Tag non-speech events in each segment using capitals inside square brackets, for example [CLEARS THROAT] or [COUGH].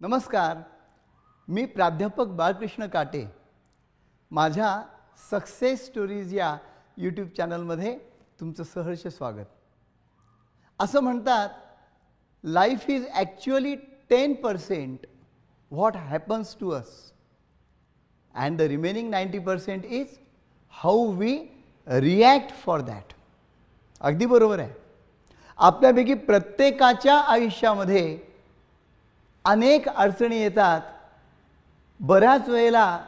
नमस्कार. मी प्राध्यापक बाळकृष्ण काटे. माझ्या सक्सेस स्टोरीज या यूट्यूब चॅनलमध्ये तुमचं सहर्ष स्वागत. असं म्हणतात life is actually ten percent what happens to us and the remaining ninety percent is how we react for that अगदी बरोबर आहे. आपल्यापैकी प्रत्येकाच्या आयुष्यामध्ये अनेक अडचणी येतात. बऱ्याच वेळेला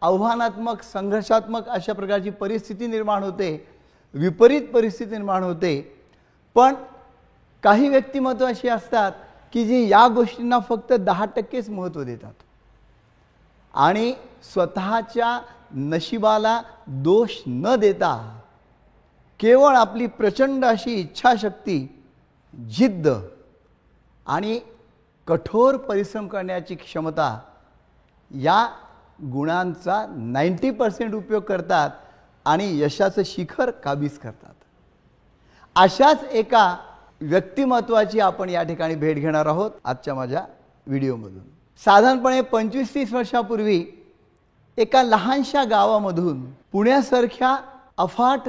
आव्हानात्मक संघर्षात्मक अशा प्रकारची परिस्थिती निर्माण होते. विपरीत परिस्थिती निर्माण होते. पण काही व्यक्तिमत्व अशी असतात की जी या गोष्टींना फक्त दहा टक्केच महत्त्व देतात. आणि स्वतःच्या नशिबाला दोष न देता केवळ आपली प्रचंड अशी इच्छाशक्ती जिद्द आणि कठोर परिश्रम करण्याची क्षमता या गुणांचा नाईंटी पर्सेंट उपयोग करतात आणि यशाचं शिखर काबीज करतात. अशाच एका व्यक्तिमत्वाची आपण या ठिकाणी भेट घेणार आहोत आजच्या माझ्या व्हिडिओमधून. साधारणपणे पंचवीस तीस वर्षापूर्वी एका लहानशा गावामधून पुण्यासारख्या अफाट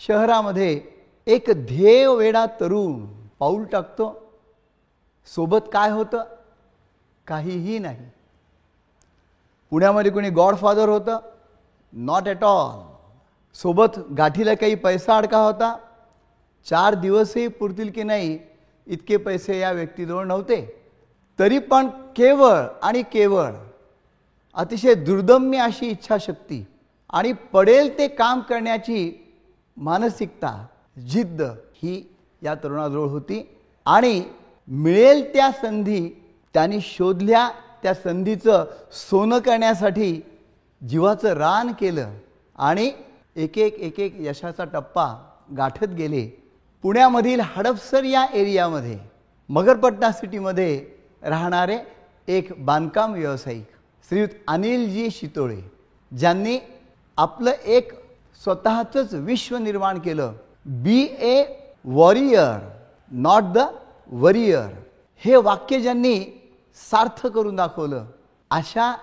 शहरामध्ये एक ध्येय वेडा तरुण पाऊल टाकतो सोबत काय होतं? काहीही नाही. पुण्यामध्ये कोणी गॉडफादर होतं? नॉट ॲट ऑल सोबत गाठीला काही पैसा अडका होता? चार दिवसही पुरतील की नाही इतके पैसे या व्यक्तीजवळ नव्हते. तरी पण केवळ आणि केवळ अतिशय दुर्दम्य अशी इच्छाशक्ती आणि पडेल ते काम करण्याची मानसिकता जिद्द ही या तरुणाजवळ होती. आणि मिळेल त्या संधी त्यांनी शोधल्या त्या संधीचं सोनं करण्यासाठी जीवाचं रान केलं आणि एक एक एक एक यशाचा टप्पा गाठत गेले. पुण्यामधील हडपसर या एरियामध्ये मगरपट्टा सिटीमध्ये राहणारे एक बांधकाम व्यावसायिक श्रीयुत अनिलजी शितोळे ज्यांनी आपलं एक स्वतःचंच विश्व निर्माण केलं. Be a warrior not the worrier हे वाक्य ज्यांनी सार्थ करून दाखवलं अशा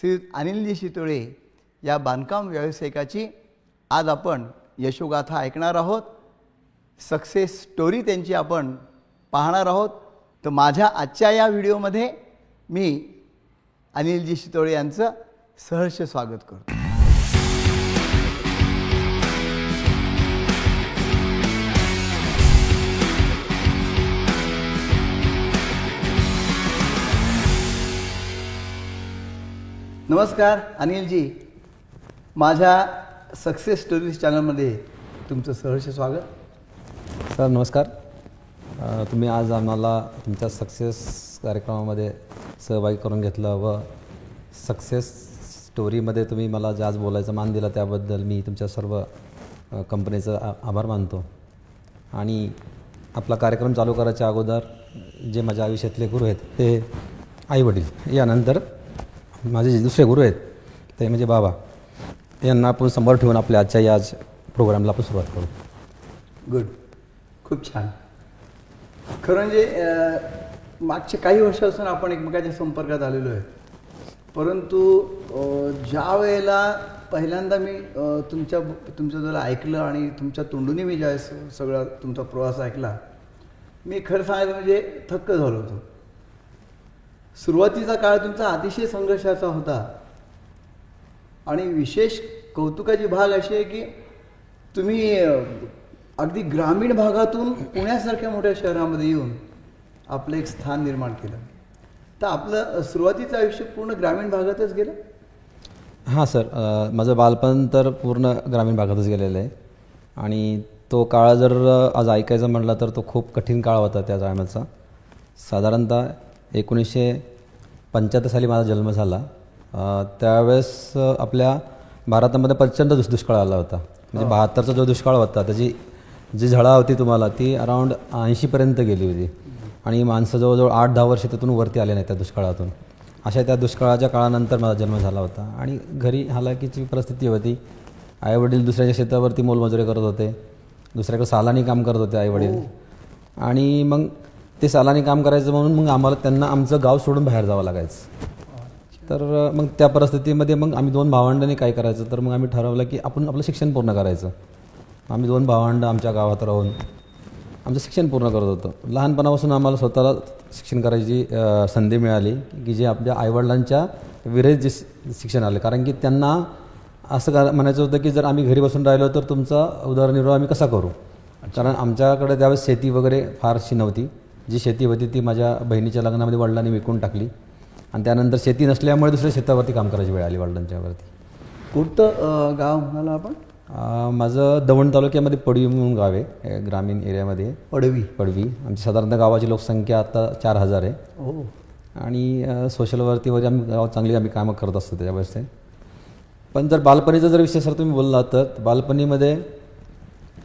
श्री अनिलजी शितोळे या बांधकाम व्यावसायिकाची आज आपण यशोगाथा ऐकणार आहोत. सक्सेस स्टोरी त्यांची आपण पाहणार आहोत. तर माझ्या आजच्या या व्हिडिओमध्ये मी अनिलजी शितोळे यांचं सहर्ष स्वागत करतो. नमस्कार अनिलजी. माझ्या सक्सेस स्टोरीज चॅनलमध्ये तुमचं सहर्ष स्वागत. सर नमस्कार. तुम्ही आज आम्हाला तुमच्या सक्सेस कार्यक्रमामध्ये सहभागी करून घेतलं व सक्सेस स्टोरीमध्ये तुम्ही मला जे आज बोलायचं मान दिला त्याबद्दल मी तुमच्या सर्व कंपनीचं आ आभार मानतो. आणि आपला कार्यक्रम चालू करायच्या अगोदर जे माझ्या आयुष्यातले गुरु आहेत ते आईवडील यानंतर माझे जे दुसरे गुरु आहेत ते म्हणजे बाबा. यांना आपण समोर ठेवून आपल्या आजच्या याच प्रोग्रामला आपण सुरुवात करू. गुड खूप छान. खरं म्हणजे मागचे मागच्या काही वर्षापासून आपण एकमेकाच्या संपर्कात आलेलो आहे परंतु ज्या वेळेला पहिल्यांदा मी तुमच्या तुमच्याजवळ जरा ऐकलं आणि तुमच्या तोंडूनही मी ज्या सगळा तुमचा प्रवास ऐकला मी खरं सांगायचं म्हणजे थक्क झालो होतो. सुरुवातीचा काळ तुमचा अतिशय संघर्षाचा होता. आणि विशेष कौतुकाची भाग अशी आहे की तुम्ही अगदी ग्रामीण भागातून पुण्यासारख्या मोठ्या शहरामध्ये येऊन आपलं एक स्थान निर्माण केलं. तर आपलं सुरुवातीचं आयुष्य पूर्ण ग्रामीण भागातच गेलं? हां सर माझं बालपण तर पूर्ण ग्रामीण भागातच गेलेलं आहे. आणि तो काळ जर आज ऐकायचं म्हटला तर तो खूप कठीण काळ होता त्या टायमाचा साधारणतः एकोणीसशे पंच्याहत्तर साली माझा जन्म झाला. त्यावेळेस आपल्या भारतामध्ये प्रचंड दुष् दुष्काळ आला होता. म्हणजे बहात्तरचा जो दुष्काळ होता त्याची जी झळा होती तुम्हाला ती अराऊंड ऐंशीपर्यंत गेली होती. आणि माणसं जवळजवळ आठ दहा वर्ष तिथून वरती आले नाही त्या दुष्काळातून. अशा त्या दुष्काळाच्या काळानंतर माझा जन्म झाला होता. आणि घरी हालाकीची परिस्थिती होती. आईवडील दुसऱ्याच्या शेतावरती मोलमजुरी करत होते. दुसऱ्याकडे सालानी काम करत होते आईवडील. आणि मग ते सालानी काम करायचं म्हणून मग आम्हाला त्यांना आमचं गाव सोडून बाहेर जावं लागायचं. तर मग त्या परिस्थितीमध्ये मग आम्ही दोन भावंडांनी काय करायचं? तर मग आम्ही ठरवलं की आपण आपलं शिक्षण पूर्ण करायचं. आम्ही दोन भावंड आमच्या गावात राहून आमचं शिक्षण पूर्ण करत होतो. लहानपणापासून आम्हाला स्वतःला शिक्षण करायची संधी मिळाली की जे आपल्या आईवडिलांच्या विरहित जे शि- शिक्षण आले. कारण की त्यांना असं का म्हणायचं होतं की जर आम्ही घरी बसून राहिलो तर तुमचा उदरनिर्वाह आम्ही कसा करू? कारण आमच्याकडे त्यावेळेस शेती वगैरे फारशी नव्हती. जी शेती होती ती माझ्या बहिणीच्या लग्नामध्ये वडिलांनी विकून टाकली. आणि त्यानंतर शेती नसल्यामुळे दुसऱ्या शेतावरती काम करायची वेळ आली वडिलांच्यावरती अं, गाव म्हणाला आपण? माझं दवंड तालुक्यामध्ये पडवी म्हणून गाव आहे ग्रामीण एरियामध्ये. पडवी. पडवी. आमची साधारणतः गावाची लोकसंख्या आता चार हजार आहे. हो. आणि सोशलवरती वगैरे आम्ही गावात चांगली आम्ही कामं करत असतो त्याच्यावेळेस ते पण जर बालपणीचा जर विषय सर तुम्ही बोलला तर बालपणीमध्ये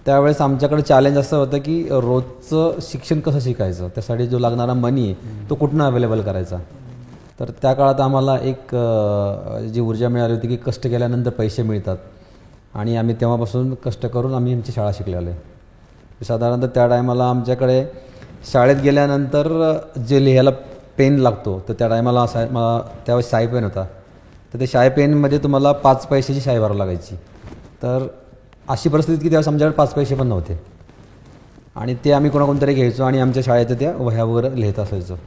त्यावेळेस आमच्याकडे चॅलेंज असं होतं की रोजचं शिक्षण कसं शिकायचं? त्यासाठी जो लागणारा मनी आहे तो कुठनं अवेलेबल करायचा? तर त्या काळात आम्हाला एक जी ऊर्जा मिळाली होती की कष्ट केल्यानंतर पैसे मिळतात. आणि आम्ही तेव्हापासून कष्ट करून आम्ही आमची शाळा शिकलेलो आहे. साधारणतः त्या टायमाला आमच्याकडे शाळेत गेल्यानंतर जे लिहायला पेन लागतो तर त्या टायमाला असा मला त्यावेळेस शाई पेन होता. तर ते शाई पेनमध्ये तुम्हाला पाच पैशाची शाई भरावी लागायची. तर अशी परिस्थिती की त्यावेळेस आमच्याकडे पाच पैसे पण नव्हते. आणि ते आम्ही कोणाकोणतरी घ्यायचो आणि आमच्या शाळेत त्या वह्या वगैरे लिहित असायचो.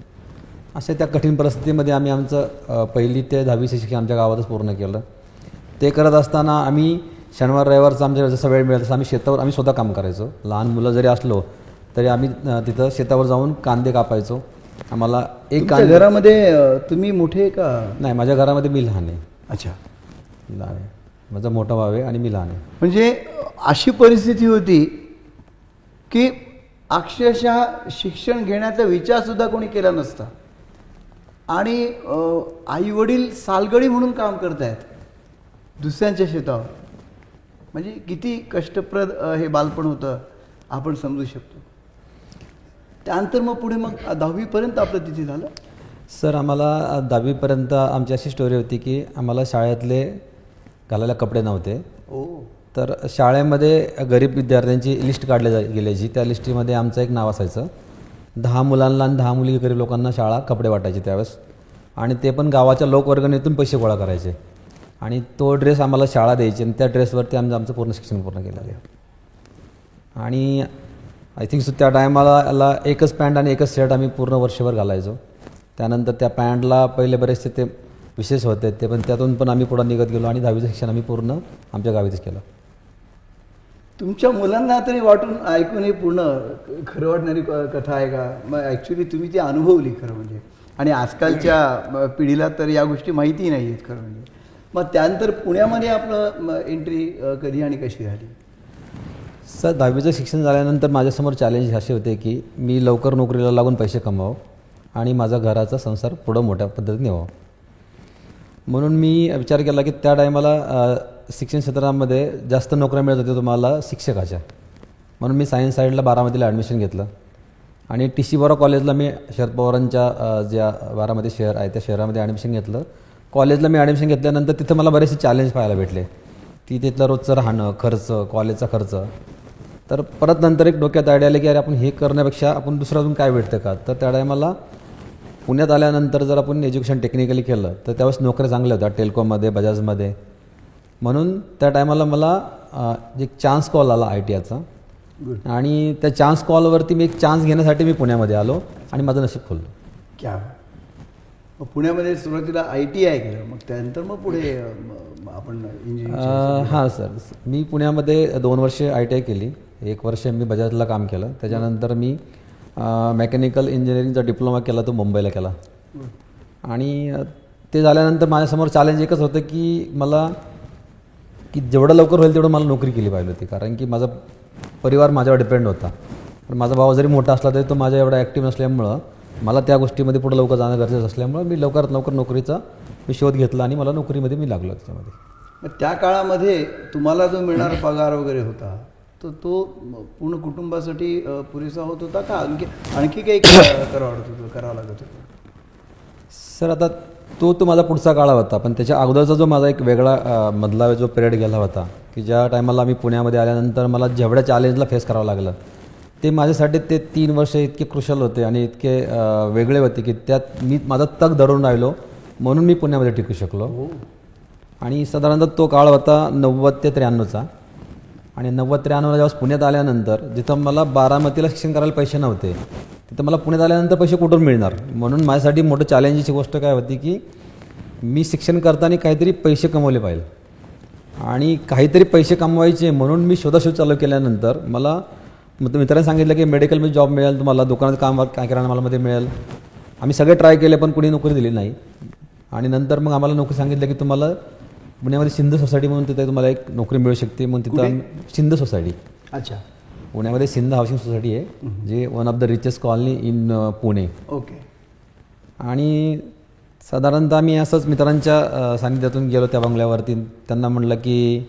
अशा त्या कठीण परिस्थितीमध्ये आम्ही आमचं पहिली ते दहावीचे शिक्षण आमच्या गावातच पूर्ण केलं. ते करत असताना आम्ही शनिवार रविवारचा आमच्या जसं वेळ मिळाला तसं आम्ही शेतावर आम्ही स्वतः काम करायचो. लहान मुलं जरी असलो तरी आम्ही तिथं शेतावर जाऊन कांदे कापायचो. आम्हाला एक कांदे घरामध्ये तुम्ही मोठे का? नाही माझ्या घरामध्ये मी लहान आहे. अच्छा. लहान आहे. माझा मोठा भाव आहे आणि मी लहान आहे. म्हणजे अशी परिस्थिती होती की अक्षरशः शिक्षण घेण्याचा विचार सुद्धा कोणी केला नसता. आणि आई वडील सालगडी म्हणून काम करतायत दुसऱ्यांच्या शेतावर. म्हणजे किती कष्टप्रद हे बालपण होतं आपण समजू शकतो. त्यानंतर मग पुढे मग दहावीपर्यंत आपलं तिथे झालं? सर आम्हाला दहावीपर्यंत आमची अशी स्टोरी होती की आम्हाला शाळेतले घालायला कपडे नव्हते. तर शाळेमध्ये गरीब विद्यार्थ्यांची लिस्ट काढली जा गेल्याची त्या लिस्टीमध्ये आमचं एक नाव असायचं. दहा मुलांना आणि दहा मुली गरीब लोकांना शाळा कपडे वाटायचे त्यावेळेस. आणि ते पण गावाच्या लोकवर्गणीतून पैसे गोळा करायचे. आणि तो ड्रेस आम्हाला शाळा द्यायची आणि त्या ड्रेसवरती आमचं आमचं पूर्ण शिक्षण पूर्ण केलेलं आहे. आणि आय थिंक त्या टायमाला एकच पॅन्ट आणि एकच शर्ट आम्ही पूर्ण वर्षभर घालायचो. त्यानंतर त्या पॅन्टला पहिले बरेचसे ते विशेष होते ते. पण त्यातून पण आम्ही पुढं निघत गेलो आणि दहावीचं शिक्षण आम्ही पूर्ण आमच्या गावीच केलं. तुमच्या मुलांना तरी वाटून ऐकून हे पूर्ण खरं वाटणारी कथा आहे का? मग ॲक्च्युली तुम्ही ती अनुभवली खरं म्हणजे. आणि आजकालच्या पिढीला तर या गोष्टी माहिती नाही आहेत खरं म्हणजे. मग त्यानंतर पुण्यामध्ये आपलं एंट्री कधी आणि कशी झाली? सर दहावीचं शिक्षण झाल्यानंतर माझ्यासमोर चॅलेंज असे होते की मी लवकर नोकरीला लागून पैसे कमावं आणि माझा घराचा संसार पुढं मोठ्या पद्धतीने व्हावं. म्हणून मी विचार केला की त्या टायमाला शिक्षण क्षेत्रामध्ये जास्त नोकऱ्या मिळत होत्या तुम्हाला शिक्षकाच्या. म्हणून मी सायन्स साईडला बारामतीला ॲडमिशन घेतलं. आणि टी सी बोरा कॉलेजला मी शरद पवारांच्या ज्या बारामती शहर आहे त्या शहरामध्ये ॲडमिशन घेतलं. कॉलेजला मी ॲडमिशन घेतल्यानंतर तिथं मला बरेचसे चॅलेंज पाहायला भेटले. ती तिथलं रोजचं राहणं खर्च कॉलेजचा खर्च. तर परत नंतर एक डोक्यात आयडिया आली की अरे आपण हे करण्यापेक्षा आपण दुसरं अजून काय भेटतं का? तर त्या टायमाला पुण्यात आल्यानंतर जर आपण एज्युकेशन टेक्निकली केलं तर त्यावेळेस नोकऱ्या चांगल्या होत्या टेल्कोमध्ये बजाजमध्ये म्हणून त्या टायमाला मला एक चान्स कॉल आला आय टी आयचा आणि त्या चान्स कॉलवरती मी एक चान्स घेण्यासाठी मी पुण्यामध्ये आलो आणि माझं नशीब खोललं. क्या? मग पुण्यामध्ये सुरुवातीला आय टी आय केलं मग त्यानंतर मग पुढे आपण हां सर. मी पुण्यामध्ये दोन वर्षे आय टी आय केली. एक वर्ष मी बजाजला काम केलं. त्याच्यानंतर मी मेकॅनिकल इंजिनिअरिंगचा डिप्लोमा केला तो मुंबईला केला. आणि ते झाल्यानंतर माझ्यासमोर चॅलेंज एकच होतं की मला की जेवढं लवकर होईल तेवढं मला नोकरी केली पाहिजे होती. कारण की माझा परिवार माझ्यावर डिपेंड होता. पण माझा भाऊ जरी मोठा असला तरी तो माझ्या एवढा ॲक्टिव्ह नसल्यामुळं मला त्या गोष्टीमध्ये पुढे लवकर जाणं गरजेचं असल्यामुळं मी लवकरात लवकर नोकरीचा मी शोध घेतला आणि मला नोकरीमध्ये मी लागलो त्याच्यामध्ये. मग त्या काळामध्ये तुम्हाला जो मिळणारा पगार वगैरे होता तर तो पूर्ण कुटुंबासाठी पुरेसा होत होता का? आणखी आणखी काही करावं वाटत होतं करावं लागत होतं? सर आता तो तो माझा पुढचा काळ होता पण त्याच्या अगोदरचा जो माझा एक वेगळा मधला जो पिरियड गेला होता की ज्या टायमाला मी पुण्यामध्ये आल्यानंतर मला जेवढ्या चॅलेंजला फेस करावं लागलं ते माझ्यासाठी ते तीन वर्ष इतके क्रुशल होते आणि इतके वेगळे होते की त्यात मी माझा तग धरून राहिलो म्हणून मी पुण्यामध्ये टिकू शकलो. आणि साधारणतः तो काळ होता नव्वद ते त्र्याण्णवचा. आणि नव्वद त्र्याण्णवला जेव्हा पुण्यात आल्यानंतर जिथं मला बारामतीला शिक्षण करायला पैसे नव्हते तिथं मला पुण्यात आल्यानंतर पैसे कुठून मिळणार? म्हणून माझ्यासाठी मोठं चॅलेंजची गोष्ट काय होती की मी शिक्षण करताना काहीतरी पैसे कमवले पाहिजे. आणि काहीतरी पैसे कमवायचे म्हणून मी शोधाशोध चालू केल्यानंतर मला मग मित्रांनी सांगितलं की मेडिकलमध्ये जॉब मिळेल तुम्हाला दुकानात काम काय किराणा मालामध्ये मिळेल. आम्ही सगळे ट्राय केले पण कुणी नोकरी दिली नाही. आणि नंतर मग आम्हाला नोकरी सांगितलं की तुम्हाला पुण्यामध्ये सिंध सोसायटी म्हणून तिथे तुम्हाला एक नोकरी मिळू शकते म्हणून तिथं आम्ही- सिंध सोसायटी. अच्छा. पुण्यामध्ये सिंध हाऊसिंग सोसायटी आहे जे one of the richest colony in Pune. Okay. आणि साधारणतः मी असंच मित्रांच्या अ, सानिध्यातून गेलो त्या बंगल्यावरती. त्यांना म्हणलं की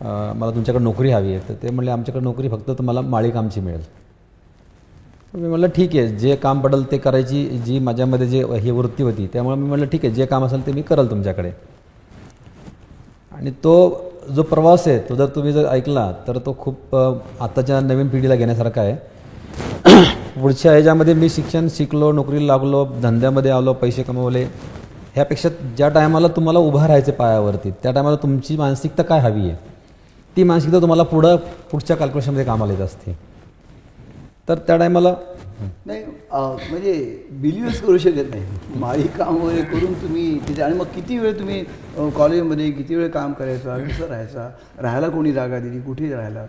अ, मला तुमच्याकडे नोकरी हवी आहे. तर ते म्हणले आमच्याकडे नोकरी फक्त तुम्हाला माळी कामची मिळेल. तर मी म्हटलं ठीक आहे. जे काम पडेल ते करायची जी माझ्यामध्ये जे ही वृत्ती होती त्यामुळे मी म्हटलं ठीक आहे. जे काम असेल ते मी करेल तुमच्याकडे. आणि तो जो प्रवास आहे तो जर तुम्ही जर ऐकला तर तो खूप आत्ताच्या आताच्या नवीन पिढीला घेण्यासारखा आहे. [CLEARS THROAT] पुढच्या ह्याच्यामध्ये मी शिक्षण शिकलो नोकरीला लागलो धंद्यामध्ये आलो पैसे कमवले ह्यापेक्षा ज्या टायमाला तुम्हाला उभं राहायचे पायावरती त्या टायमाला तुमची मानसिकता काय हवी आहे? ती मानसिकता तुम्हाला पुढं पुढच्या कॅल्क्युलेशनमध्ये कामाला येत असते. तर त्या टायमाला नाही म्हणजे बिलिव्हच करू शकत नाही. माळी काम वगैरे करून तुम्ही तिथे आणि मग किती वेळ तुम्ही कॉलेजमध्ये किती वेळ काम करायचं कसं राहायचा? राहायला कोणी जागा दिली? कुठे राहायला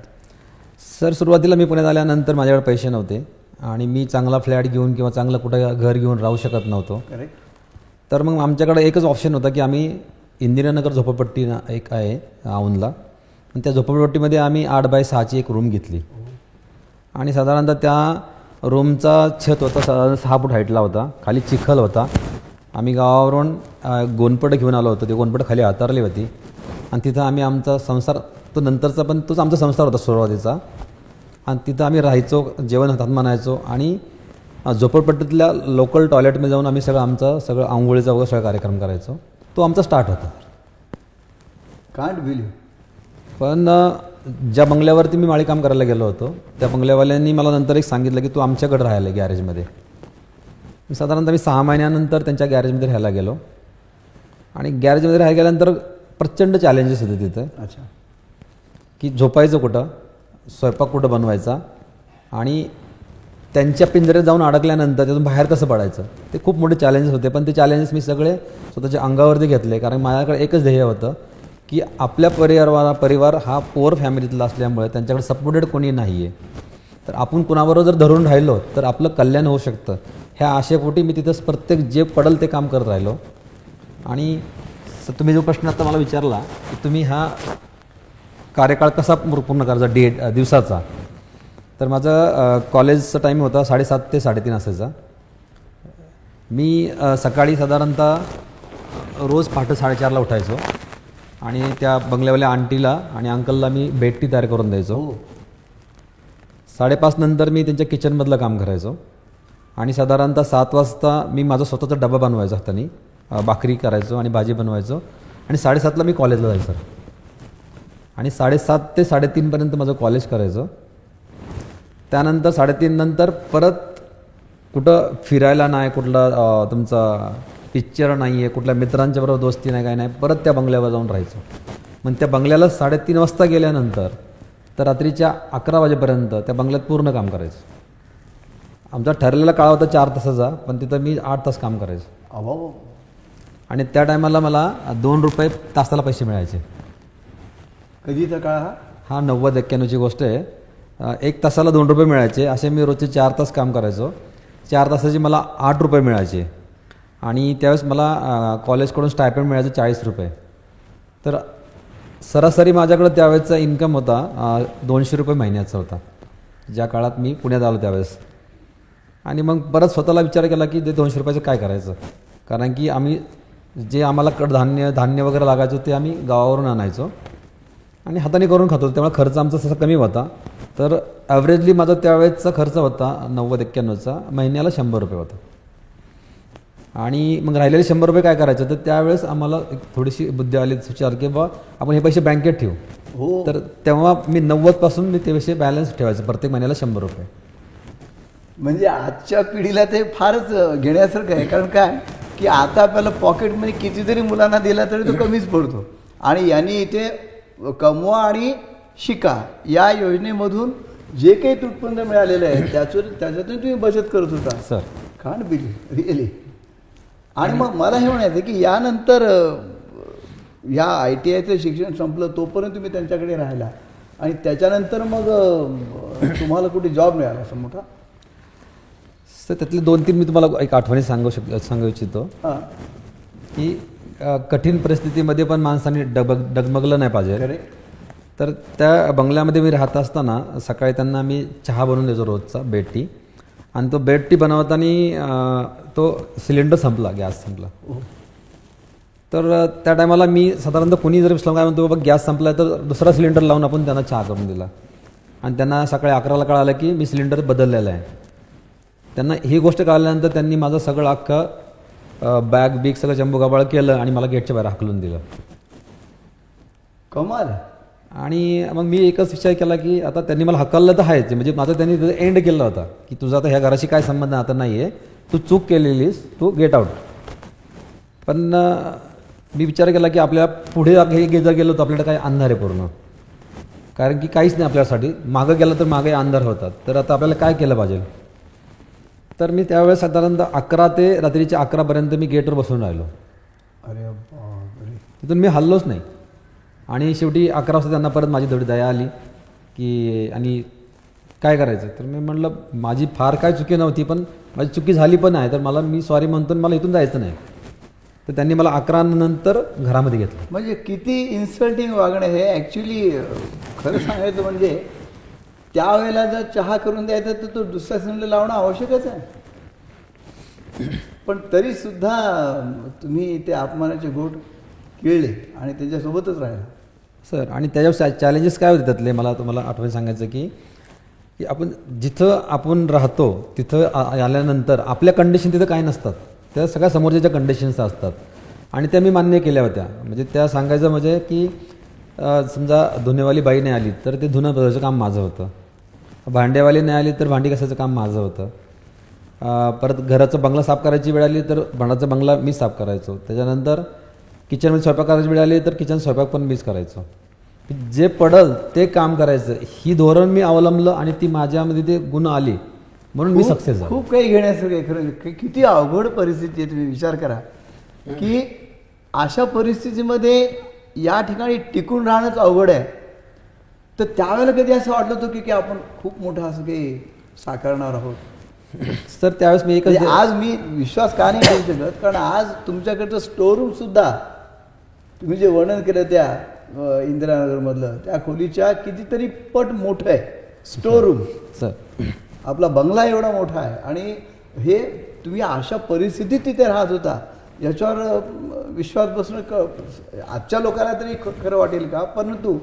सर सुरुवातीला मी पुण्यात आल्यानंतर माझ्याकडे पैसे नव्हते आणि मी चांगला फ्लॅट घेऊन किंवा चांगलं कुठं घर घेऊन राहू शकत नव्हतो. करेक्ट तर मग आमच्याकडे एकच ऑप्शन होता की आम्ही इंदिरानगर झोपडपट्टी एक आहे औंधला आणि त्या झोपडपट्टीमध्ये आम्ही आठ बाय सहाची एक रूम घेतली. आणि साधारणतः त्या रूमचा छत होता साधारण सहा फूट हाईटला होता. खाली चिखल होता. आम्ही गावावरून गोनपट घेऊन आलो होतो. ते गोनपट खाली हातारली होती. आणि तिथं आम्ही आमचा संसार तो नंतरचा पण तोच आमचा संसार होता सुरुवातीचा. आणि तिथं आम्ही राहायचो जेवण हातात मानायचो आणि झोपडपट्टीतल्या लोकल टॉयलेटमध्ये जाऊन आम्ही सगळं आमचं सगळं आंघोळीचा वगैरे सगळा कार्यक्रम करायचो. तो आमचा स्टार्ट होता. कांट बिलीव्ह पण ज्या बंगल्यावरती मी माळी काम करायला गेलो होतो त्या बंगल्यावाल्यांनी मला नंतर एक सांगितलं की तू आमच्याकडे राहायला आहे गॅरेजमध्ये. मी साधारणतः मी सहा महिन्यानंतर त्यांच्या गॅरेजमध्ये राहायला गेलो. आणि गॅरेजमध्ये राहायला गेल्यानंतर प्रचंड चॅलेंजेस होते तिथं. अच्छा. की झोपायचं कुठं स्वयंपाक कुठं बनवायचा आणि त्यांच्या पिंजऱ्यात जाऊन अडकल्यानंतर त्यातून बाहेर कसं पडायचं ते खूप मोठे चॅलेंजेस होते. पण ते चॅलेंजेस मी सगळे स्वतःच्या अंगावरती घेतले कारण माझ्याकडे एकच ध्येय होतं की आपल्या परिवारा परिवार हा पोअर फॅमिलीतला असल्यामुळे त्यांच्याकडे सपोर्टेड कोणी नाही आहे तर आपण कुणाबरोबर जर धरून राहिलो तर आपलं कल्याण होऊ शकतं. ह्या आशेपोटी मी तिथं प्रत्येक जे पडल ते काम करत राहिलो. आणि तुम्ही जो प्रश्न आता मला विचारला की तुम्ही हा कार्यकाळ कसा पूर्ण करायचा डेट दिवसाचा? तर माझं कॉलेजचा टाईम होता साडेसात ते साडेतीन असायचा. मी सकाळी साधारणतः रोज पहाटे साडेचारला उठायचो. आणि त्या बंगल्यावाल्या आंटीला आणि अंकलला मी बेडटी तयार करून द्यायचो. हो. साडेपाच नंतर मी त्यांच्या किचनमधलं काम करायचो. आणि साधारणतः सात वाजता मी माझा स्वतःचा डबा बनवायचा हाताने. भाकरी करायचो आणि भाजी बनवायचो. आणि साडेसातला मी कॉलेजला जायचो. आणि साडेसात ते साडेतीनपर्यंत माझं कॉलेज करायचं. त्यानंतर साडेतीन नंतर परत कुठं फिरायला नाही कुठला तुमचा पिक्चर नाही आहे कुठल्या मित्रांच्या बरोबर दोस्ती नाही काय नाही. परत त्या बंगल्यावर जाऊन राहायचो. मग त्या बंगल्याला साडेतीन वाजता गेल्यानंतर तर रात्रीच्या अकरा वाजेपर्यंत त्या बंगल्यात पूर्ण काम करायचं. आमचा ठरलेला काळ होता चार तासाचा पण तिथं मी आठ तास काम करायचो. अभाव. आणि त्या टायमाला मला दोन रुपये तासाला पैसे मिळायचे. कधीचा काळ हा? हा नव्वद एक्क्याण्णवची गोष्ट आहे. एक तासाला दोन रुपये मिळायचे असे मी रोजचे चार तास काम करायचो. चार तासाचे मला आठ रुपये मिळायचे. आणि त्यावेळेस मला कॉलेजकडून स्टायपेंड मिळायचं चाळीस रुपये. तर सरासरी माझ्याकडं त्यावेळेसचा इन्कम होता दोनशे रुपये महिन्याचा होता. ज्या काळात मी पुण्यात आलो त्यावेळेस. आणि मग परत स्वतःला विचार केला की ते दोनशे रुपयाचं काय करायचं? कारण की आम्ही जे आम्हाला कडधान्य धान्य वगैरे लागायचं ते आम्ही गावावरून आणायचो. आणि हाताने करून खातो त्यामुळे खर्च आमचा तसा कमी होता. तर ॲव्हरेजली माझा त्यावेळेसचा खर्च होता नव्वद एक्क्याण्णवचा महिन्याला शंभर रुपये होता. आणि मग राहिलेले शंभर रुपये काय करायचं? तर त्यावेळेस आम्हाला एक थोडीशी बुद्धी आली सुचार की बा आपण हे पैसे बँकेत ठेवू. हो. तर तेव्हा मी नव्वदपासून मी ते पैसे बॅलन्स ठेवायचं प्रत्येक महिन्याला शंभर रुपये. म्हणजे आजच्या पिढीला ते फारच घेण्यासारखं आहे. कारण काय? की आता आपल्याला पॉकेटमध्ये कितीतरी मुलांना दिला तरी तो कमीच पडतो. आणि यांनी इथे कमवा आणि शिका या योजनेमधून जे काही उत्पन्न मिळालेलं आहे त्यातून त्याच्यातून तुम्ही बचत करत होता. सर. कान बिली रिअली आणि मग मला हे म्हणायचं की यानंतर या आय टी आयचं शिक्षण संपलं तोपर्यंत तुम्ही त्यांच्याकडे राहिला. आणि त्याच्यानंतर मग तुम्हाला कुठे जॉब मिळाला असं मोठा? सर त्यातले दोन तीन मी तुम्हाला एक आठवणी सांगू शक सांगू इच्छितो. हां. की कठीण परिस्थितीमध्ये पण माणसाने डगमग डगमगलं नाही पाहिजे. तर त्या बंगल्यामध्ये मी राहत असताना सकाळी त्यांना मी चहा बनवून द्यायचो रोजचा बेड टी आणि तो बेड टी बनवताना तो सिलेंडर संपला गॅस संपला. तर अ, त्या टायमाला मी साधारणतः कोणी जर विसलं काय म्हणतो बाबा गॅस संपला तर दुसरा सिलेंडर लावून आपण त्यांना चहा करून दिला. आणि त्यांना सकाळी अकराला कळालं की मी सिलेंडर बदललेला आहे. त्यांना ही गोष्ट कळाल्यानंतर त्यांनी माझं सगळं अख्खं बॅग बिग सगळं चंबूगाबाळ केलं आणि मला गेटच्या बाहेर हाकलून दिलं. कमाल. आणि मग मी एकच विचार केला की आता त्यांनी मला हकललं तर आहेच. म्हणजे माझं त्यांनी एंड केला होता. की तुझा आता ह्या घराशी काय संबंध आता नाही आहे तू चूक केलेलीस. तू गेट आउट पण मी विचार केला की आपल्या पुढे हे जर गेलो तर आपल्याला काय अंधार आहे पूर्ण. कारण की काहीच नाही आपल्यासाठी. मागं गेलं तर मागे अंधार होतात. तर आता आपल्याला काय केलं पाहिजे? तर मी त्यावेळेस साधारणतः अकरा ते रात्रीच्या अकरापर्यंत मी गेटवर बसून राहिलो. अरे तिथून मी हल्लोच नाही. आणि शेवटी अकरा वाजता त्यांना परत माझी थोडी दया आली की आणि काय करायचं? तर मी म्हटलं माझी फार काय चुकी नव्हती पण माझी चुकी झाली पण आहे तर मला मी सॉरी म्हणतो मला इथून जायचं नाही. तर त्यांनी मला अकरा नंतर घरामध्ये घेतलं. म्हणजे किती इन्सल्टिंग वागणं हे ॲक्च्युली खरं सांगायचं म्हणजे त्यावेळेला जर चहा करून द्यायचा तर तो दुसऱ्या सिलेंडर लावणं आवश्यकच आहे. पण तरीसुद्धा तुम्ही ते अपमानाचे गोट केळले आणि त्याच्यासोबतच राहिला. सर आणि त्याच्यावर चॅलेंजेस काय होते त्यातले? मला तुम्हाला आठवण सांगायचं की की आपण जिथं आपण राहतो तिथं आ- आल्यानंतर आपल्या कंडिशन तिथं काय नसतात. त्या सगळ्या समोरच्या कंडिशन्स असतात. आणि त्या मी मान्य केल्या होत्या. म्हणजे त्या सांगायचं म्हणजे की समजा धुनेवाली बाई नाही आली तर ते धुणं बदलायचं काम माझं होतं. भांडेवाली नाही आली तर भांडी कसायचं काम माझं होतं. परत घराचा बंगला साफ करायची वेळ आली तर भांडाचा बंगला मी साफ करायचो. त्याच्यानंतर किचनमध्ये स्वयंपाक करायची वेळ आली तर किचन स्वयंपाक पण मीच करायचो. जे पडल ते काम करायचं. ही धोरण मी अवलंबलं आणि ती माझ्यामध्ये ते गुण आली म्हणून मी सक्सेस झालो. खूप काही घेण्यासारखं किती अवघड परिस्थिती आहे तुम्ही विचार करा. की अशा परिस्थितीमध्ये या ठिकाणी टिकून राहणंच अवघड आहे. तर त्यावेळेला कधी असं वाटलं होतं की की आपण खूप मोठं असं काही साकारणार आहोत? तर त्यावेळेस मी एकच म्हणजे आज मी विश्वास का नाही करू शकत? कारण आज तुमच्याकडचं स्टोरूम सुद्धा तुम्ही जे वर्णन केलं त्या इंदिरानगरमधलं त्या खोलीच्या कितीतरी पट मोठं आहे. Storeroom sir. आपला बंगला एवढा मोठा आहे. आणि हे तुम्ही अशा परिस्थितीत तिथे राहत होता याच्यावर विश्वास बसणं क आजच्या लोकांना तरी ख- खरं वाटेल का? परंतु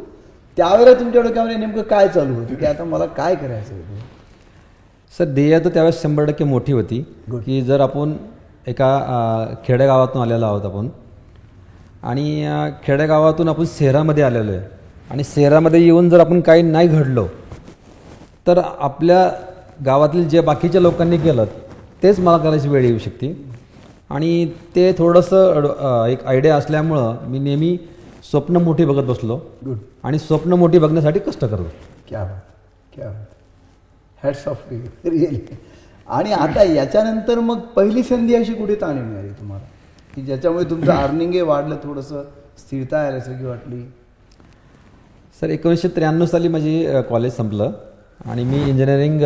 त्यावेळेला तुमच्या डोक्यामध्ये नेमकं काय चालू होतं? की आता मला काय करायचं आहे सर ध्येय तर त्यावेळेस शंभर टक्के मोठी होती. की जर आपण एका खेडेगावातून आलेलो आहोत आपण आणि खेडेगावातून आपण शहरामध्ये आलेलो आहे. आणि शहरामध्ये येऊन जर आपण काही नाही घडलो तर आपल्या गावातील जे बाकीच्या लोकांनी केलं तेच मला करायची वेळ येऊ शकते. आणि ते थोडंसं एक आयडिया असल्यामुळं मी नेहमी स्वप्न मोठी बघत बसलो. गुड आणि स्वप्न मोठी बघण्यासाठी कष्ट करतो. क्या बात क्या बात. हॅट्स ऑफ रिअली आणि आता याच्यानंतर मग पहिली संधी अशी कुठे ताणी मिळाली तुम्हाला? की ज्याच्यामुळे तुमचं अर्निंग वाढलं थोडंसं स्थिरता आल्यासारखी वाटली. सर एकोणीसशे त्र्याण्णव साली माझी कॉलेज संपलं आणि मी इंजिनिअरिंग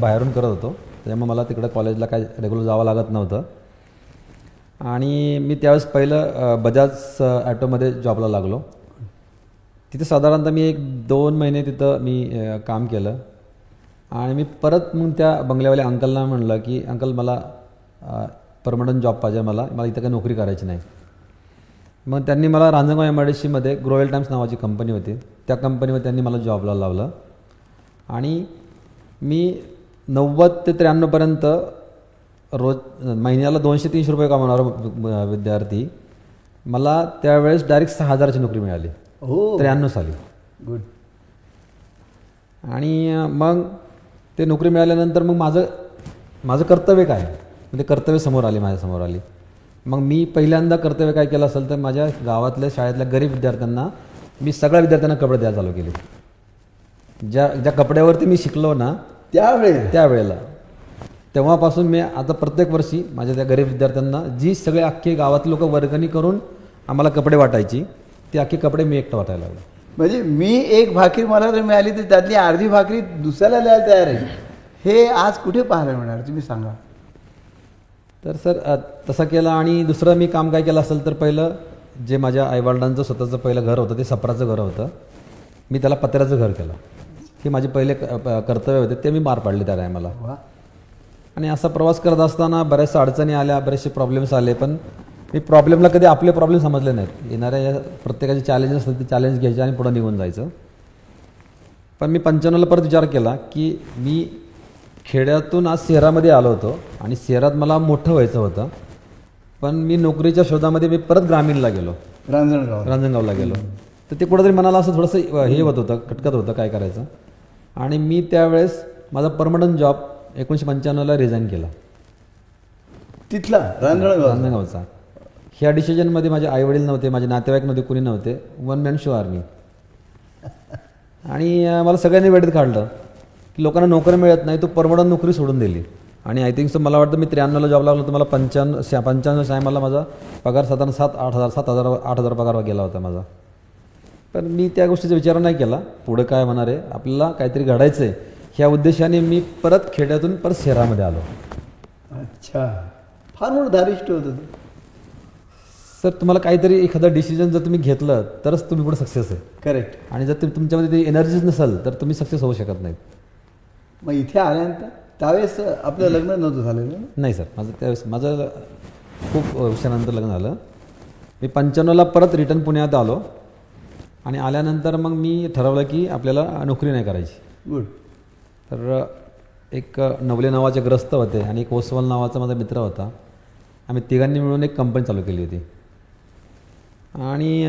बाहेरून करत होतो. त्याच्यामुळे मला तिकडं कॉलेजला काय रेग्युलर जावं लागत नव्हतं. आणि मी त्यावेळेस पहिलं बजाज ॲटोमध्ये जॉबला लागलो. तिथे साधारणतः मी एक दोन महिने तिथं मी काम केलं. आणि मी परत मग त्या बंगल्यावाल्या अंकलना म्हणलं की अंकल मला परमनंट जॉब पाहिजे मला. मला इथं काही नोकरी करायची नाही. मग त्यांनी मला रांजणगाव एम आय डी सीमध्ये ग्रोवेल टाइम्स नावाची कंपनी होती. त्या कंपनीमध्ये त्यांनी मला जॉबला लावलं. आणि मी नव्वद ते त्र्याण्णवपर्यंत रोज महिन्याला दोनशे तीनशे रुपये कमावणारा विद्यार्थी मला त्यावेळेस डायरेक्ट सहा हजाराची नोकरी मिळाली. हो. त्र्याण्णव साली. गुड आणि मग ते नोकरी मिळाल्यानंतर मग माझं माझं कर्तव्य काय? म्हणजे कर्तव्य समोर आली माझ्यासमोर आली. मग मी पहिल्यांदा कर्तव्य काय केलं असेल तर माझ्या गावातल्या शाळेतल्या गरीब विद्यार्थ्यांना मी सगळ्या विद्यार्थ्यांना कपडे द्यायला चालू केले. ज्या ज्या कपड्यावरती मी शिकलो ना त्यावेळेस त्यावेळेला. तेव्हापासून मी आता प्रत्येक वर्षी माझ्या त्या गरीब विद्यार्थ्यांना जी सगळे अख्खे गावातले लोक वर्गणी करून आम्हाला कपडे वाटायची ते अख्खे कपडे मी एकटं वाटायला लागलो म्हणजे मी एक भाकरी मला जर मिळाली तर त्यातली अर्धी भाकरी दुसऱ्याला द्यायला तयार आहे. हे आज कुठे पाहायला मिळणार? तुम्ही सांगा. तर सर तसं केलं आणि दुसरं मी काम काय केलं असेल तर पहिलं जे माझ्या आईवडिलांचं स्वतःचं पहिलं घर होतं ते सपराचं घर होतं. मी त्याला पत्र्याचं घर केलं. हे माझे पहिले कर्तव्य होते ते मी पार पाडले त्या टायमाला. आणि असा प्रवास करत असताना बऱ्याचशा अडचणी आल्या बरेचसे प्रॉब्लेम्स आले पण मी प्रॉब्लेमला कधी आपले प्रॉब्लेम समजले नाहीत. येणाऱ्या या प्रत्येकाचे चॅलेंज असतात ते चॅलेंज घ्यायचे आणि पुढे निघून जायचं. पण मी पंच्याण्णवला परत विचार केला की मी खेड्यातून आज शहरामध्ये आलो होतो आणि शहरात मला मोठं व्हायचं होतं. पण मी नोकरीच्या शोधामध्ये मी परत ग्रामीणला गेलो. रांजणगाव. रांजणगावला गेलो. तर ते कुठंतरी मनाला असं थोडंसं हे होत होतं खटकत होतं काय करायचं. आणि मी त्यावेळेस माझा परमनंट जॉब एकोणीसशे पंच्याण्णवला रिझाईन केला. तिथला रांजणगाव रांजणगावचा. ह्या डिसिजनमध्ये माझे आईवडील नव्हते माझे नातेवाईक नव्हते कुणी नव्हते. वन मॅन शो आर्मी आणि मला सगळ्यांनी वेळेत काढलं. लोकांना नोकरी मिळत नाही तो परमनंट नोकरी सोडून दिली. आणि आय थिंक सो मला वाटतं मी त्र्याण्णवला जॉब लागलो तर मला पंच्याण्णव शा पंच्याण्णव टायमाला माझा पगार साधारण सात आठ हजार सात हजार आठ हजार पगार गेला होता माझा. पण मी त्या गोष्टीचा विचार नाही केला. पुढं काय होणार आहे? आपल्याला काहीतरी घडायचं आहे ह्या उद्देशाने मी परत खेड्यातून परत शहरामध्ये आलो. अच्छा. फार मोठं धारिष्ट होतं सर तुम्हाला काहीतरी एखादं डिसिजन जर तुम्ही घेतलं तरच तुम्ही पुढे सक्सेस आहे. करेक्ट आणि जर तुमच्यामध्ये ती एनर्जीच नसेल तर तुम्ही सक्सेस होऊ शकत नाहीत. मग इथे आल्यानंतर त्यावेळेस आपलं लग्न नव्हतं झालेलं ना? नाही सर माझं त्यावेळेस माझं खूप वर्षानंतर लग्न झालं. मी पंच्याण्णवला परत रिटर्न पुण्यात आलो. आणि आल्यानंतर मग मी ठरवलं की आपल्याला नोकरी नाही करायची. गुड. तर एक नवले नावाचे ग्रस्त होते आणि एक ओसवाल नावाचा माझा मित्र होता. आम्ही तिघांनी मिळून एक कंपनी चालू केली होती. आणि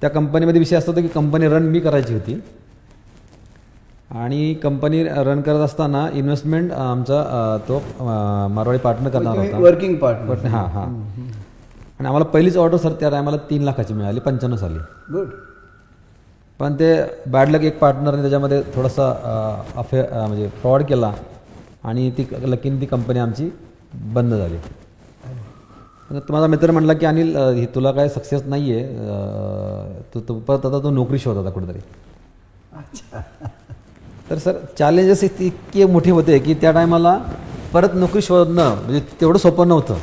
त्या कंपनीमध्ये विषय असा होता की कंपनी रन मी करायची होती. आणि कंपनी रन करत असताना इन्व्हेस्टमेंट आमचा तो मारवाडी पार्टनर करणार होता. वर्किंग पार्टनर हां हां. आणि आम्हाला पहिलीच ऑर्डर सर त्या टायमाला तीन लाखाची मिळाली पंच्याण्णव साली. गुड पण ते बॅड लक एक पार्टनरने त्याच्यामध्ये थोडासा अफे म्हणजे फ्रॉड केला आणि ती लकीन ती कंपनी आमची बंद झाली. माझा मित्र म्हटला की अनिल हे तुला काय सक्सेस नाही आहे तू तू परत आता तू नोकरी शोध आता कुठेतरी. अच्छा. तर सर चॅलेंजेस इतके मोठे होते की त्या टायमाला परत नोकरी शोधणं म्हणजे तेवढं सोपं नव्हतं.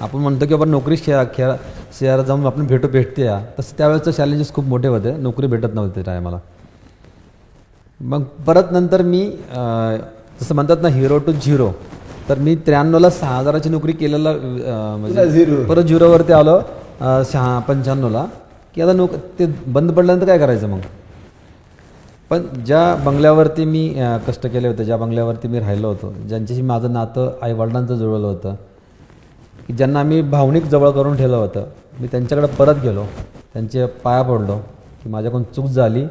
आपण म्हणतो की आपण नोकरी खेळा खेळा शहरात जाऊन आपण भेटू भेटते या तसं त्यावेळेचं चॅलेंजेस खूप मोठे होते. नोकरी भेटत नव्हते त्या टायमाला मग परत नंतर मी जसं म्हणतात ना हिरो टू झिरो तर मी त्र्याण्णवला सहा हजाराची नोकरी केलेला. म्हणजे परत झिरोवरती आलो शहा पंच्याण्णवला. की आता नोक ते बंद पडल्यानंतर काय करायचं मग? पण ज्या बंगल्यावरती मी कष्ट केले होते ज्या बंगल्यावरती मी राहिलो होतो ज्यांच्याशी माझं नातं आईवडिलांचं जुळवलं होतं की ज्यांना मी भावनिक जवळ करून ठेवलं होतं मी त्यांच्याकडे परत गेलो त्यांचे पाया पडलो की माझ्याकडून चूक झाली.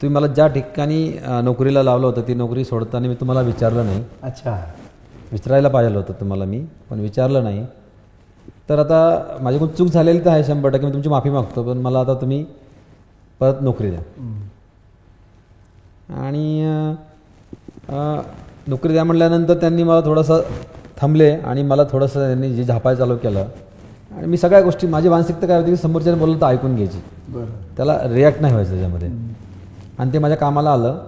तुम्ही मला ज्या ठिकाणी नोकरीला लावलं होतं ती नोकरी सोडताना मी तुम्हाला विचारलं नाही. अच्छा. विचारायला पाहिजे होतं तुम्हाला मी पण विचारलं नाही. तर आता माझ्याकडून चूक झालेली तर आहे शंभर टक्के मी तुमची माफी मागतो पण मला आता तुम्ही परत नोकरी द्या. आणि नोकरी द्या म्हटल्यानंतर त्यांनी मला थोडंसं थांबले आणि मला थोडंसं त्यांनी जे झापाय चालू केलं. आणि मी सगळ्या गोष्टी माझी मानसिकता काय होती की समोरच्याने बोललं तर ऐकून घ्यायची. बरं. त्याला रिॲक्ट नाही व्हायचं त्याच्यामध्ये. आणि ते माझ्या कामाला आलं.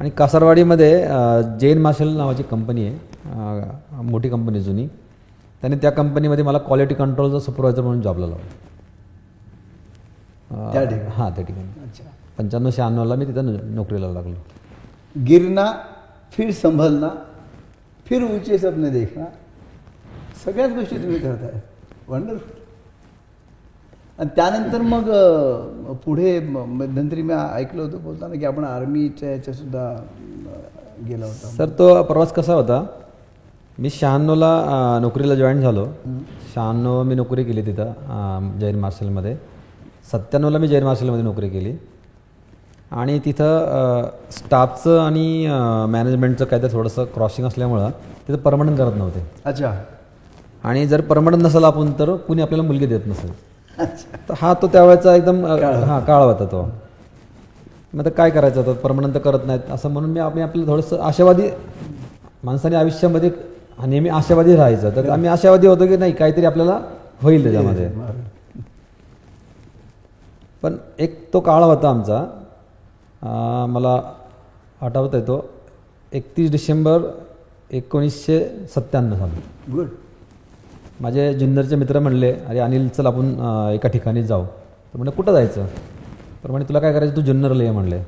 आणि कासारवाडीमध्ये जैन मार्शल नावाची कंपनी आहे. मोठी कंपनी जुनी. त्याने त्या कंपनीमध्ये मला क्वालिटी कंट्रोलचा सुपरवायझर म्हणून जॉबला लावलं. त्या ठिकाणी? हां त्या ठिकाणी. अच्छा. पंच्याण्णव शहाण्णवला मी तिथं नोकरीला लागलो. गिरना फिर संभलना फिर ऊंचे सपने देखना सगळ्याच गोष्टी तुम्ही करताय. वंडरफुल आणि त्यानंतर मग पुढे म- मध्यंतरी मी ऐकलं होतं बोलताना की आपण आर्मीच्या याच्या सुद्धा अ, गेला होता. सर तो प्रवास कसा होता? मी शहाण्णवला नोकरीला जॉईन झालो. शहाण्णव मी नोकरी केली तिथं जैन मार्शलमध्ये. सत्त्याण्णवला मी जैन मार्शलमध्ये नोकरी केली. आणि तिथं स्टाफचं आणि मॅनेजमेंटचं काय तर थोडंसं क्रॉसिंग असल्यामुळं तिथं परमनंट करत नव्हते. अच्छा. आणि जर परमनंट नसेल आपण तर कुणी आपल्याला मुलगी देत नसेल. अच्छा. तर हा तो त्यावेळेचा एकदम हा काळ होता तो. मग आता काय करायचं आता? परमनंट तर करत नाहीत. असं म्हणून मी आम्ही आपलं थोडंसं आशावादी माणसाने आयुष्यामध्ये नेहमी आशावादी राहायचं. तर आम्ही आशावादी होतो की नाही काहीतरी आपल्याला होईल त्याच्यामध्ये. पण एक तो काळ होता आमचा मला आठवत आहे तो एकतीस डिसेंबर एकोणीसशे सत्त्याण्णव साली. गुड माझे जुन्नरचे मित्र म्हणले अरे अनिल चल आपण एका ठिकाणी जाऊ. तर म्हणलं कुठं जायचं? तर म्हणे तुला काय करायचं? तू जुन्नरला ये म्हणले.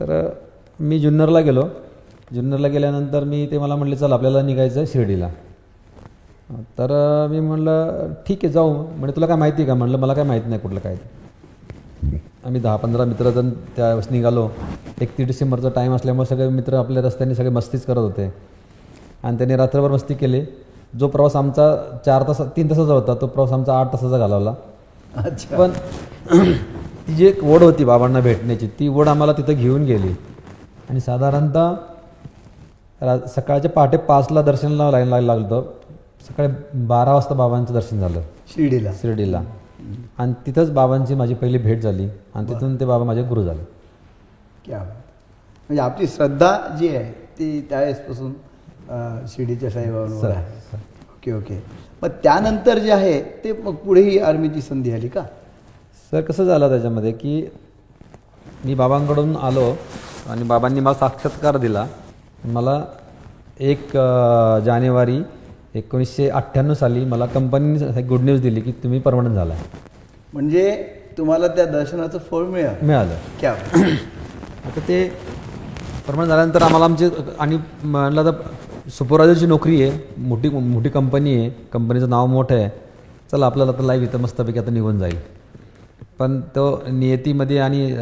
तर मी जुन्नरला गेलो. जुन्नरला गेल्यानंतर मी ते मला म्हणले चल आपल्याला निघायचं आहे शिर्डीला. तर मी म्हणलं ठीक आहे जाऊ. म्हणजे तुला काय माहिती आहे का? म्हणलं मला काय माहिती नाही कुठलं काय. आम्ही दहा पंधरा मित्र जण त्यावेळेस निघालो. एकतीस डिसेंबरचा टाईम असल्यामुळे सगळे मित्र आपल्या रस्त्याने सगळे मस्तीच करत होते. आणि त्यांनी रात्रभर मस्ती केली. जो प्रवास आमचा चार तास तीन तासाचा होता तो प्रवास आमचा आठ तासाचा घालवला. अच्छा. पण [CLEARS THROAT] ती जी एक ओढ होती बाबांना भेटण्याची ती ओढ आम्हाला तिथं घेऊन गेली. आणि साधारणतः रा सकाळच्या पहाटे पाचला दर्शनाला लाईन लागलं होतं. सकाळी बारा वाजता बाबांचं दर्शन झालं. शिर्डीला. शिर्डीला. आणि तिथंच बाबांची माझी पहिली भेट झाली. आणि तिथून ते बाबा माझे गुरु झाले. क्या. म्हणजे आपली श्रद्धा जी आहे ती त्यावेळेसपासून शिर्डीच्या साईबाबांवर सर, आहे. Okay okay. मग त्यानंतर जे आहे ते मग पुढेही आर्मीची संधी आली का? सर कसं झालं त्याच्यामध्ये की मी बाबांकडून आलो आणि बाबांनी मला साक्षात्कार दिला. मला एक जानेवारी एकोणीसशे अठ्ठ्याण्णव साली मला कंपनीने गुड न्यूज दिली की तुम्ही परमनंट झाला म्हणजे तुम्हाला त्या दर्शनाचं फळ मिळालं. मिळालं. क्या. आता ते परमनंट झाल्यानंतर आम्हाला आमचे आणि म्हणलं तर सुपरवायझरची नोकरी आहे मोठी मोठी कंपनी आहे कंपनीचं नाव मोठं आहे. चला आपल्याला आता लाईव्ह इथं मस्तपैकी आता निघून जाईल. पण तो नियतीमध्ये आणि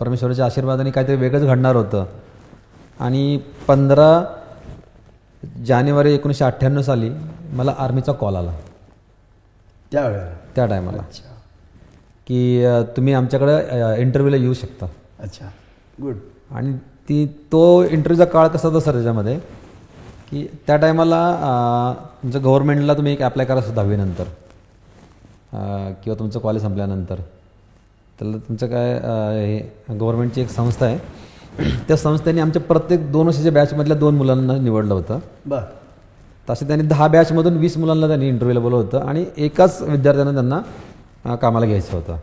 परमेश्वराच्या आशीर्वादाने काहीतरी वेगळंच घडणार होतं. आणि पंधरा जानेवारी एकोणीसशे अठ्ठ्याण्णव साली मला आर्मीचा कॉल आला. त्यावेळेला त्या टायमाला. की तुम्ही आमच्याकडं इंटरव्ह्यूला येऊ शकता. अच्छा. गुड आणि ती तो इंटरव्ह्यूचा काळ कसा होता सर त्याच्यामध्ये की त्या टायमाला तुमचं गव्हर्नमेंटला तुम्ही एक अप्लाय करा दहावीनंतर अं, किंवा तुमचं कॉलेज संपल्यानंतर. तर तुमचं काय हे गव्हर्नमेंटची एक संस्था आहे. त्या संस्थेने आमच्या प्रत्येक दोन वर्षाच्या बॅचमधल्या दोन मुलांना निवडलं होतं. बर. तसे त्यांनी दहा बॅचमधून वीस मुलांना त्यांनी इंटरव्ह्यूला बोलवलं होतं आणि एकाच विद्यार्थ्यांना त्यांना कामाला घ्यायचं होतं.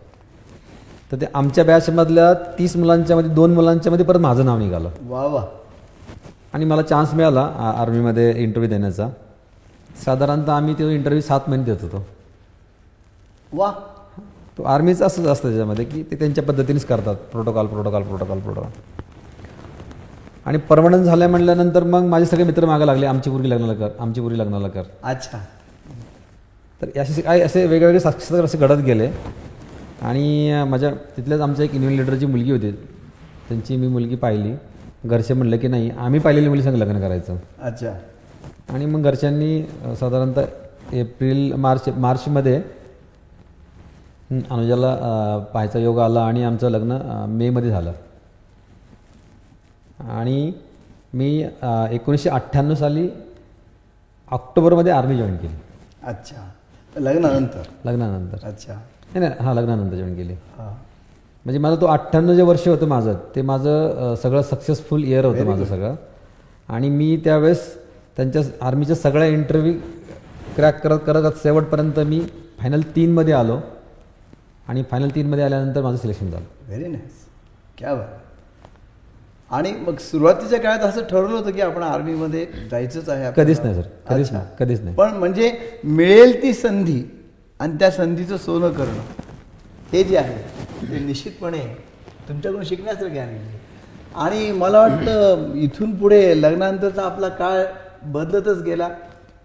तर ते आमच्या बॅचमधल्या तीस मुलांच्यामध्ये दोन मुलांच्यामध्ये परत माझं नाव निघालं. वा वा. आणि मला चान्स मिळाला आर्मीमध्ये इंटरव्ह्यू देण्याचा. साधारणतः आम्ही तो इंटरव्ह्यू सात महिने देत होतो. वा. तो आर्मीचं असंच असतं त्याच्यामध्ये की ते त्यांच्या पद्धतीनेच करतात. प्रोटोकॉल प्रोटोकॉल प्रोटोकॉल प्रोटोकॉल आणि परमनंट झाल्या म्हणल्यानंतर मग माझे सगळे मित्र मागे लागले आमची पूर्वी लग्नाला कर आमची पूर्वी लग्नाला कर. अच्छा. तर असे काय असे वेगवेगळे साक्षात्कार असे घडत गेले. आणि माझ्या तिथल्याच आमच्या एक युनियन लिडरची मुलगी होती. त्यांची मी मुलगी पाहिली. घरचे म्हणलं की नाही आम्ही पाहिलेली मुलीसंग लग्न करायचं. अच्छा. आणि मग घरच्यांनी साधारणतः एप्रिल मार्च मार्चमध्ये अनुजाला पाहायचा योग आला आणि आमचं लग्न मेमध्ये झालं. आणि मी एकोणीसशे अठ्ठ्याण्णव साली ऑक्टोबरमध्ये आर्मी जॉईन केली. अच्छा. तर लग्नानंतर? लग्नानंतर. अच्छा. नाही नाही हां लग्नानंतर जॉईन केली. म्हणजे माझं तो अठ्ठ्याण्णव जे वर्ष होतं माझं ते माझं सगळं सक्सेसफुल इयर होतं माझं सगळं. आणि मी त्यावेळेस त्यांच्या आर्मीच्या सगळ्या इंटरव्ह्यू क्रॅक करत करत शेवटपर्यंत मी फायनल तीनमध्ये आलो. आणि फायनल तीनमध्ये आल्यानंतर माझं सिलेक्शन झालं. व्हेरी नाईस क्या बात. आणि मग सुरुवातीच्या काळात असं ठरवलं होतं की आपण आर्मीमध्ये जायचंच आहे? कधीच नाही सर. कधीच. नाही कधीच नाही. पण म्हणजे मिळेल ती संधी आणि त्या संधीचं सोनं करणं हे जे आहे ते निश्चितपणे तुमच्याकडून शिकण्यासारखे आहे आणि मला वाटतं इथून पुढे लग्नानंतरचा आपला काळ बदलतच गेला.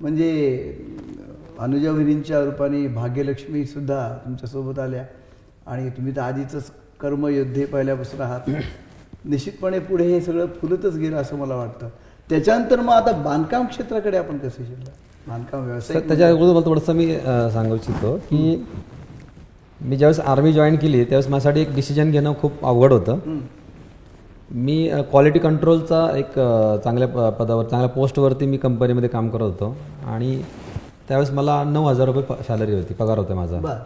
म्हणजे अनुजा वहिनींच्या रूपाने भाग्यलक्ष्मी सुद्धा तुमच्यासोबत आल्या. आणि तुम्ही तर आधीच कर्मयोद्धे पहिल्यापासून आहात. निश्चितपणे पुढे हे सगळं फुलतच गेलं असं मला वाटतं. त्याच्यानंतर मग आता बांधकाम क्षेत्राकडे आपण कसं शिकलं बांधकाम व्यवसाय त्याच्या अगोदर मला थोडंसं मी सांगू इच्छितो की मी ज्यावेळेस आर्मी जॉईन केली त्यावेळेस माझ्यासाठी एक डिसिजन घेणं खूप अवघड होतं. मी क्वालिटी कंट्रोलचा एक चांगल्या पदावर चांगल्या पोस्टवरती मी कंपनीमध्ये काम करत होतो. आणि त्यावेळेस मला नऊ हजार रुपये सॅलरी होती पगार होता माझा.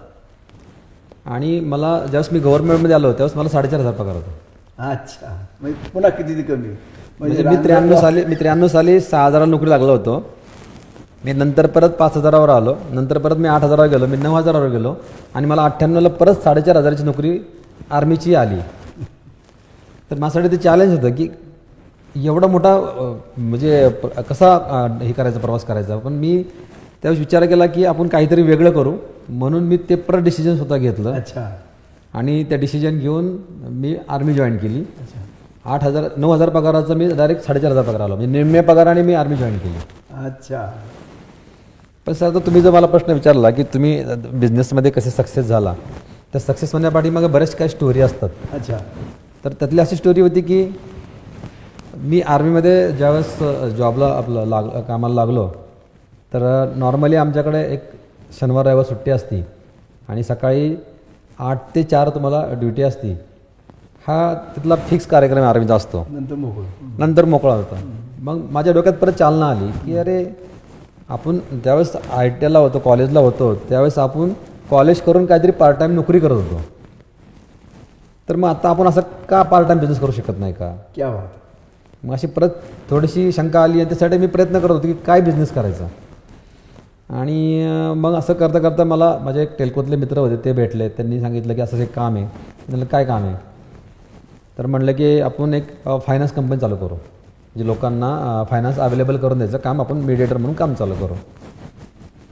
आणि मला ज्यावेळेस मी गव्हर्नमेंटमध्ये आलो त्यावेळेस मला साडेचार हजार पगार होता. अच्छा. म्हणजे पुन्हा किती कमी. म्हणजे मी त्र्याण्णव साली मी त्र्याण्णव साली सहा हजाराला नोकरी लागलो होतो. मी नंतर परत पाच हजारावर आलो. नंतर परत मी आठ हजारावर गेलो. मी नऊ हजारावर गेलो. आणि मला अठ्ठ्याण्णवला परत साडेचार हजाराची नोकरी आर्मीची आली. तर माझ्यासाठी ते चॅलेंज होतं की एवढा मोठा म्हणजे कसा हे करायचा प्रवास करायचा? पण मी त्यावेळेस विचार केला की आपण काहीतरी वेगळं करू. म्हणून मी ते परत डिसिजन स्वतः घेतलं. अच्छा. आणि त्या डिसिजन घेऊन मी आर्मी जॉईन केली. आठ हजार नऊ हजार पगाराचं मी डायरेक्ट साडेचार हजार पगार आलो. म्हणजे निम्म्या पगाराने मी आर्मी जॉईन केली. अच्छा. पण सर आता तुम्ही जर मला प्रश्न विचारला की तुम्ही बिझनेसमध्ये कसे सक्सेस झाला त्या सक्सेस होण्यापाठी मग बऱ्याच काही स्टोरी असतात. अच्छा. तर त्यातली अशी स्टोरी होती की मी आर्मीमध्ये ज्यावेळेस जॉबला आपलं लाग कामाला लागलो तर नॉर्मली आमच्याकडे एक शनिवार रविवार सुट्टी असती. आणि सकाळी आठ ते चार तुम्हाला ड्युटी असती. हा तिथला फिक्स कार्यक्रम आर्मीचा असतो. नंतर मोकळं. नंतर मोकळा होता. मग माझ्या डोक्यात परत चालना आली की अरे आपण ज्यावेळेस आय टी आयला होतो कॉलेजला होतो त्यावेळेस आपण कॉलेज करून काहीतरी पार्ट टाईम नोकरी करत होतो. तर मग आता आपण असं का पार्ट टाईम बिझनेस करू शकत नाही का? क्या बात मग अशी परत थोडीशी शंका आली आणि त्यासाठी मी प्रयत्न करत होतो की काय बिझनेस करायचा? आणि मग असं करता करता मला माझे एक टेल्कोतले मित्र होते ते भेटले. त्यांनी सांगितलं की असं एक काम आहे. म्हणलं काय काम आहे? तर म्हणलं की आपण एक फायनान्स कंपनी चालू करू. जे लोकांना फायनान्स अवेलेबल करून द्यायचं काम आपण मिडिएटर म्हणून काम चालू करू.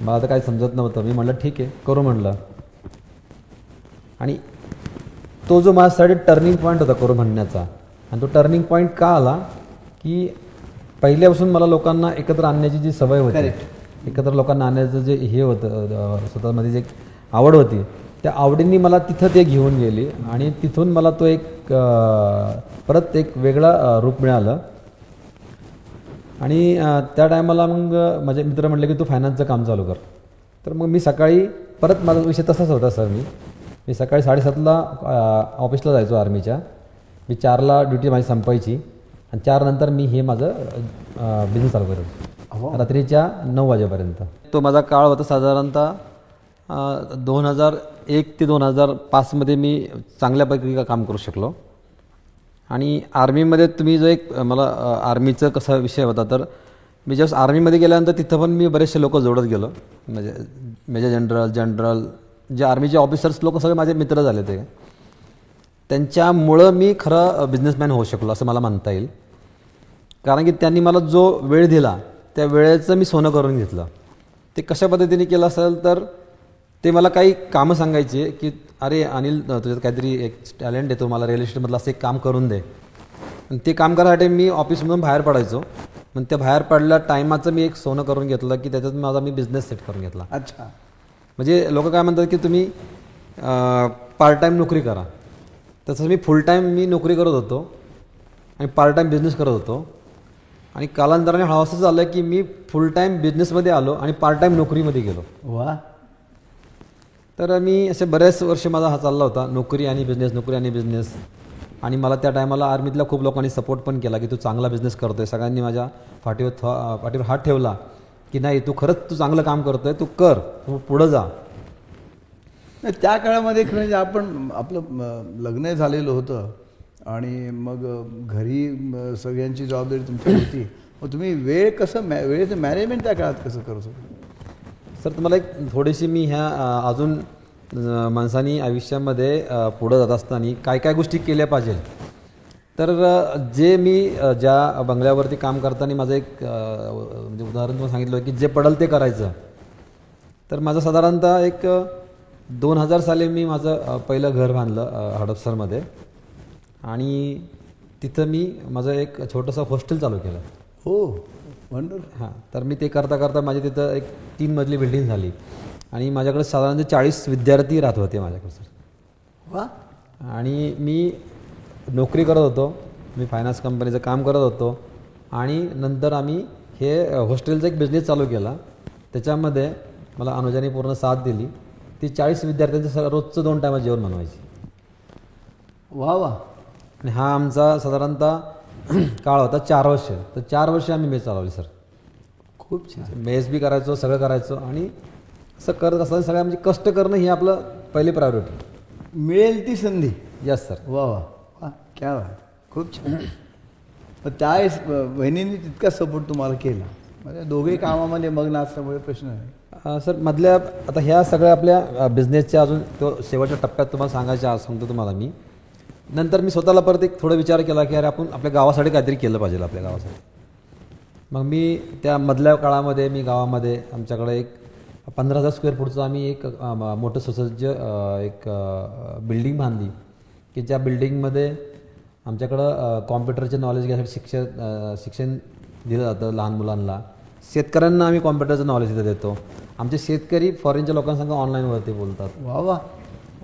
मला आता काही समजत नव्हतं. मी म्हणलं ठीक आहे करू म्हणलं. आणि तो जो माझ्यासाठी टर्निंग पॉईंट होता करू म्हणण्याचा आणि तो टर्निंग पॉईंट का आला? की पहिल्यापासून मला लोकांना एकत्र आणण्याची जी सवय होती एकत्र लोकांना आणण्याचं जे हे होतं स्वतःमध्ये जे आवड होती त्या आवडींनी मला तिथं ते घेऊन गेली आणि तिथून मला तो एक परत एक वेगळा रूप मिळालं. आणि त्या टायमाला मग माझे मित्र म्हटले की तू फायनान्सचं काम चालू कर. तर मग मी सकाळी परत माझा विषय तसाच होता सर मी. मी सकाळी साडेसातला ऑफिसला जायचो आर्मीच्या. मी चारला ड्युटी माझी संपायची आणि चार नंतर मी हे माझं बिझनेस चालू करायचो. रात्रीच्या नऊ वाजेपर्यंत. तो माझा काळ होता साधारणतः दोन हजार एक ते दोन हजार पाचमध्ये मी चांगल्यापैकी का- काम करू शकलो. आणि आर्मीमध्ये तुम्ही जो एक मला आर्मीचं कसा विषय होता तर मी ज्यावेळेस आर्मीमध्ये गेल्यानंतर तिथं पण मी बरेचसे लोक जोडत गेलो. म्हणजे मेजर जनरल जनरल जे आर्मीचे ऑफिसर्स लोक सगळे माझे मित्र झाले ते. त्यांच्यामुळं मी खरं बिझनेसमॅन होऊ शकलो असं मला म्हणता येईल. कारण की त्यांनी मला जो वेळ दिला त्या वेळेचं मी सोनं करून घेतलं. ते कशा पद्धतीने केलं असेल तर ते मला काही कामं सांगायचे की अरे अनिल तुझ्यात काहीतरी एक टॅलेंट आहे तो मला रिअल इस्टेटमधलं असं एक काम करून दे. आणि ते काम करायसाठी मी ऑफिसमधून बाहेर पडायचो. मग त्या बाहेर पडल्या टायमाचं मी एक सोनं करून घेतलं की त्याच्यात माझा मी बिझनेस सेट करून घेतला. अच्छा. म्हणजे लोक काय म्हणतात की तुम्ही पार्ट टाईम नोकरी करा. तसं मी फुल टाईम मी नोकरी करत होतो आणि पार्ट टाईम बिझनेस करत होतो. आणि कालांतराने हळू असं झालं की मी फुल टाईम बिझनेसमध्ये आलो आणि पार्ट टाईम नोकरीमध्ये गेलो. वा. तर मी असे बरेच वर्ष माझा हा चालला होता नोकरी आणि बिझनेस नोकरी आणि बिझनेस आणि मला त्या टायमाला आर्मीतल्या खूप लोकांनी सपोर्ट पण केला की तू चांगला बिझनेस करतोय. सगळ्यांनी माझ्या पाठीवर थ- पाठीवर हात ठेवला की नाही तू खरंच तू चांगलं काम करतोय तू कर तू पुढं जा. नाही, त्या काळामध्ये खरं म्हणजे आपण आपलं लग्न झालेलं होतं. आणि मग घरी सगळ्यांची जबाबदारी तुमची होती. मग तुम्ही वेळ कसं मॅ वेळेचं मॅनेजमेंट त्या काळात कसं करत होतं सर तुम्हाला एक थोडीशी मी ह्या अजून माणसानी आयुष्यामध्ये पुढं जात असताना काय काय गोष्टी केल्या पाहिजे? तर जे मी ज्या बंगल्यावरती काम करताना माझं एक म्हणजे उदाहरण तुम्हाला सांगितलं की जे पडल ते करायचं. तर माझं साधारणतः एक दोन हजार साली मी माझं पहिलं घर बांधलं हडपसरमध्ये. आणि तिथं मी माझं एक छोटंसं हॉस्टेल चालू केलं. हो वंडर हां तर मी ते करता करता माझी तिथं एक तीन मजली बिल्डिंग झाली. आणि माझ्याकडे साधारणतः चाळीस विद्यार्थी राहत होते माझ्याकडे सर वा. आणि मी नोकरी करत होतो. मी फायनान्स कंपनीचं काम करत होतो. आणि नंतर आम्ही हे हॉस्टेलचा एक बिझनेस चालू केला. त्याच्यामध्ये मला अनुजाने पूर्ण साथ दिली. ती चाळीस विद्यार्थ्यांचं रोजचं दोन टायमात जेवण बनवायची. वा वा. आणि हा आमचा साधारणतः काळ होता चार वर्ष. तर चार वर्ष आम्ही मेस चालवली सर. खूप छान. मेस बी करायचो सगळं करायचो आणि असं करत असताना सगळ्या म्हणजे कष्ट करणं ही आपलं पहिली प्रायोरिटी मिळेल ती संधी. यस सर वा वा. वा क्या बात. खूप छान. मग ब- बहिणींनी तितका सपोर्ट तुम्हाला केला. म्हणजे दोघे कामामध्ये मग्न असल्यामुळे प्रश्न नाही अ, सर मधल्या आता ह्या सगळ्या आपल्या बिझनेसच्या अजून तो शेवटच्या टप्प्यात तुम्हाला सांगायच्या सांगतो तुम्हाला मी. नंतर मी स्वतःला परत एक थोडा विचार केला की अरे आपण आपल्या गावासाठी काहीतरी केलं पाहिजे आपल्या गावासाठी. मग मी त्या मधल्या काळामध्ये मी गावामध्ये आमच्याकडे एक पंधरा हजार स्क्वेअर फूटचं आम्ही एक म- मोठं सुसज्ज एक बिल्डिंग बांधली की ज्या बिल्डिंगमध्ये आमच्याकडं कॉम्प्युटरचे नॉलेज घ्यायसाठी शिक्षक शिक्षण दिलं जातं लहान मुलांना. शेतकऱ्यांना आम्ही कॉम्प्युटरचं नॉलेज इथं देतो. आमचे शेतकरी फॉरेनच्या लोकांसंग ऑनलाईनवरती बोलतात. वा वा.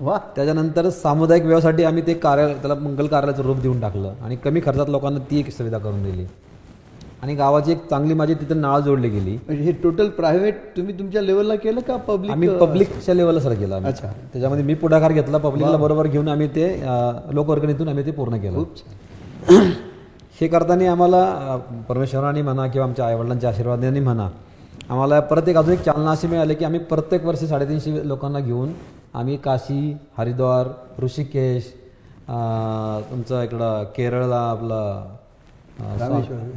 वा. त्याच्यानंतर सामुदायिक व्यवसायासाठी आम्ही ते कार्य त्याला मंगल कार्यालयाचं रूप देऊन टाकलं आणि कमी खर्चात लोकांना ती एक सुविधा करून दिली. आणि गावाची एक चांगली माझी तिथं नाळ जोडली गेली. म्हणजे हे टोटल प्रायव्हेट तुम्ही तुमच्या लेवलला केलं का पब्लिक आम्ही पब्लिकच्या लेवलला सर केलं. अच्छा. त्याच्यामध्ये मी पुढाकार घेतला पब्लिकला बरोबर घेऊन आम्ही ते लोकवर्गणीतून आम्ही ते पूर्ण केलं. [CLEARS THROAT] हे करताना आम्हाला परमेश्वराने म्हणा किंवा आमच्या आईवडिलांच्या आशीर्वादाने म्हणा आम्हाला परत एक अजून एक चालना अशी मिळाली की आम्ही प्रत्येक वर्षी साडेतीनशे लोकांना घेऊन आम्ही काशी हरिद्वार ऋषिकेश तुमचं इकडं केरळला आपलं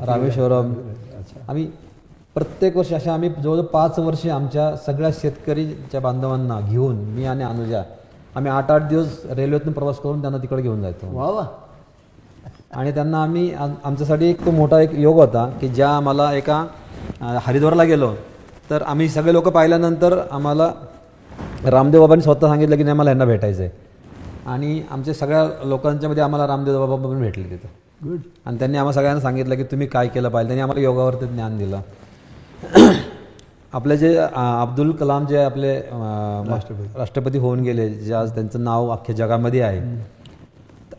रामेश्वरम. आम्ही प्रत्येक वर्षी अशा आम्ही जवळजवळ पाच वर्षे आमच्या सगळ्या शेतकरीच्या बांधवांना घेऊन मी आणि अनुजा आम्ही आठ आठ दिवस रेल्वेतून प्रवास करून त्यांना तिकडे घेऊन जायचो. वा वा. आणि त्यांना आम्ही आम- आमच्यासाठी एक तो मोठा एक योग होता की ज्या आम्हाला एका हरिद्वारला गेलो तर आम्ही सगळे लोक पाहिल्यानंतर आम्हाला रामदेव बाबांनी स्वतः सांगितलं की नाही मला यांना भेटायचं आहे आणि आमच्या सगळ्या लोकांच्या मध्ये आम्हाला रामदेव बाबा पण भेटले तिथं. गुड आणि त्यांनी आम्हाला सगळ्यांना सांगितलं की तुम्ही काय केलं पाहिजे. त्यांनी आम्हाला योगावरती ज्ञान दिलं. आपले जे अब्दुल कलाम जे आपले राष्ट्रपती. राष्ट्रपती होऊन गेले जे आज त्यांचं नाव अख्ख्या जगामध्ये आहे.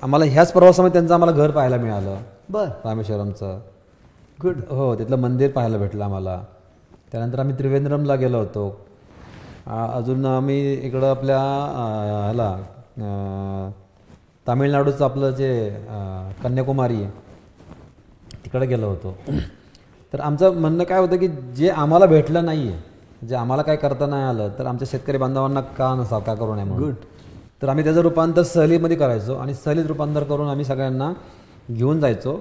आम्हाला ह्याच प्रवासामध्ये त्यांचं आम्हाला घर पाहायला मिळालं. बर. रामेश्वरमचं. गुड हो तिथलं मंदिर पाहायला भेटलं आम्हाला. त्यानंतर आम्ही त्रिवेंद्रमला गेलो होतो. अजून आम्ही इकडं आपल्या ह्याला तामिळनाडूचं आपलं जे कन्याकुमारी आहे तिकडे गेलो होतो. तर आमचं म्हणणं काय होतं की जे आम्हाला भेटलं नाही आहे जे आम्हाला काय करता नाही आलं तर आमच्या शेतकरी बांधवांना का नसावं का करू नये गुड तर आम्ही त्याचं रूपांतर सहलीमध्ये करायचो आणि सहलीत रूपांतर करून आम्ही सगळ्यांना घेऊन जायचो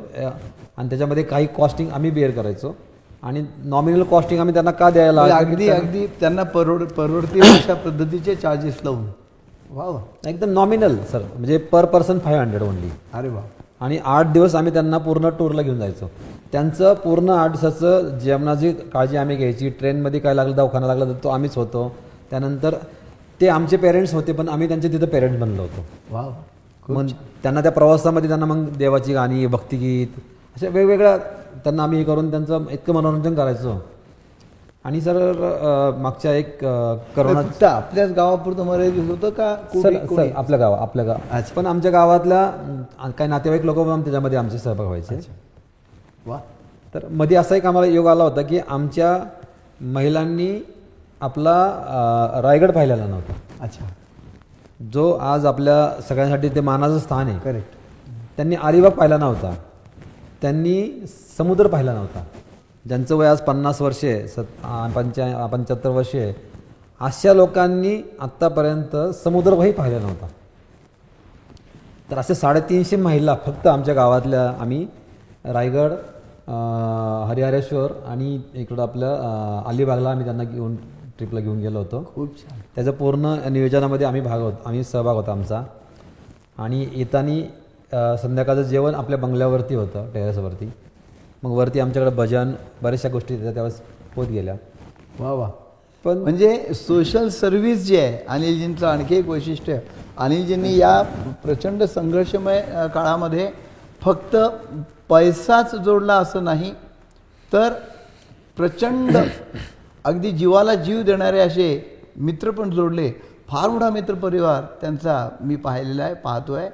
आणि त्याच्यामध्ये काही कॉस्टिंग आम्ही बेअर करायचो. आणि नॉमिनल कॉस्टिंग आम्ही त्यांना का द्यायला? अगदी अगदी. त्यांना परवड परवडतील अशा पद्धतीचे चार्जेस लावून. वा वा एकदम नॉमिनल सर म्हणजे per person five hundred only अरे वा. आणि आठ दिवस आम्ही त्यांना पूर्ण टूरला घेऊन जायचो. त्यांचं पूर्ण आठ दिवसाचं जेवणाची काळजी आम्ही घ्यायची. ट्रेनमध्ये काय लागलं दवाखाना लागला तर तो आम्हीच होतो. त्यानंतर ते आमचे पेरेंट्स होते पण आम्ही त्यांचे तिथं पेरेंट्स बनलो होतो. वा मग त्यांना त्या प्रवासामध्ये त्यांना मग देवाची गाणी भक्तिगीत अशा वेगवेगळ्या त्यांना आम्ही हे करून त्यांचं इतकं मनोरंजन करायचो. आणि सर मागच्या एक करोना आपल्याच गावापुरतं मर्यादित होतं का सर सर? आपल्या गाव आपल्या गाव. पण आमच्या गावातल्या काही नातेवाईक लोक पण त्याच्यामध्ये आमचे सहभाग व्हायचे. वा. तर मध्ये असा एक आम्हाला योग आला होता की आमच्या महिलांनी आपला रायगड पाहिलेला नव्हता. अच्छा. जो आज आपल्या सगळ्यांसाठी ते मानाचं स्थान आहे. करेक्ट. त्यांनी अलिबाग पाहिला नव्हता. त्यांनी समुद्र पाहिला नव्हता. ज्यांचं वय आज पन्नास वर्षे सत पंच्या पंच्याहत्तर वर्षे अशा लोकांनी आत्तापर्यंत समुद्रही पाहिला नव्हता. तर असे साडेतीनशे महिला फक्त आमच्या गावातल्या आम्ही रायगड हरिहरेश्वर आणि इकडं आपल्या अं, अलिबागला आम्ही त्यांना घेऊन ट्रिपला घेऊन गेलो होतो. खूप छान. त्याचं पूर्ण नियोजनामध्ये आम्ही भाग होतो आम्ही सहभाग होता आमचा. आणि येताना संध्याकाळचं जेवण आपल्या बंगल्यावरती होतं टेरेसवरती. मग वरती आमच्याकडे भजन बऱ्याचशा गोष्टी त्या त्यावेळेस होत गेल्या. वा वा. पण म्हणजे सोशल सर्व्हिस जी आहे अनिलजींचं आणखी एक वैशिष्ट्य अनिलजींनी या प्रचंड संघर्षमय काळामध्ये फक्त पैसाच जोडला असं नाही तर प्रचंड अगदी जीवाला जीव देणारे असे मित्र पण जोडले. फार मोठा मित्रपरिवार त्यांचा मी पाहिलेला आहे पाहतो आहे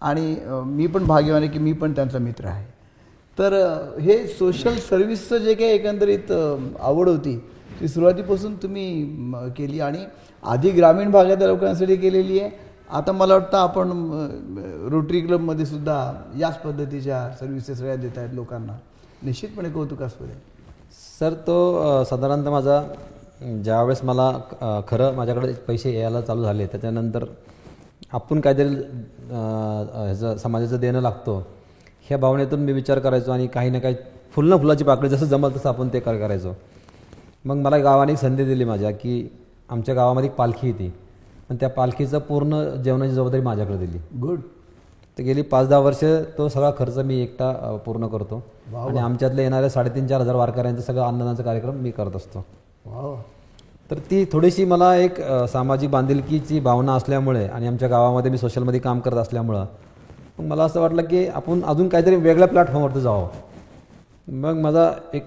आणि मी पण भाग्यवान आहे की मी पण त्यांचा मित्र आहे. तर हे सोशल सर्व्हिसचं जे काही एकंदरीत आवड होती ती सुरुवातीपासून तुम्ही केली आणि आधी ग्रामीण भागातल्या लोकांसाठी केलेली आहे. आता मला वाटतं आपण रोटरी क्लबमध्ये सुद्धा याच पद्धतीच्या सर्व्हिसेस सगळ्या देत आहेत लोकांना. निश्चितपणे कौतुकास्पद आहे सर तो साधारणतः माझा ज्यावेळेस मला खरं माझ्याकडे पैसे यायला चालू झाले त्याच्यानंतर आपण काहीतरी ह्याचं समाजाचं देणं लागतो. ह्या भावनेतून मी विचार करायचो आणि काही ना काही फुलं फुलाची पाकळी जसं जमल तसं आपण ते कर करायचो. मग मला गावाने एक संधी दिली माझ्या की आमच्या गावामध्ये एक पालखी येते. पण त्या पालखीचं पूर्ण जेवणाची जबाबदारी माझ्याकडे दिली. गुड. तर गेली पाच दहा वर्ष तो सगळा खर्च मी एकटा पूर्ण करतो. आणि आमच्यातले येणाऱ्या साडेतीन चार हजार वारकऱ्यांचा सगळं अन्नदानाचा कार्यक्रम मी करत असतो. तर ती थोडीशी मला एक सामाजिक बांधिलकीची भावना असल्यामुळे आणि आमच्या गावामध्ये मी सोशलमध्ये काम करत असल्यामुळं मग मला असं वाटलं की आपण अजून काहीतरी वेगळ्या प्लॅटफॉर्मवरती जावं. मग माझा एक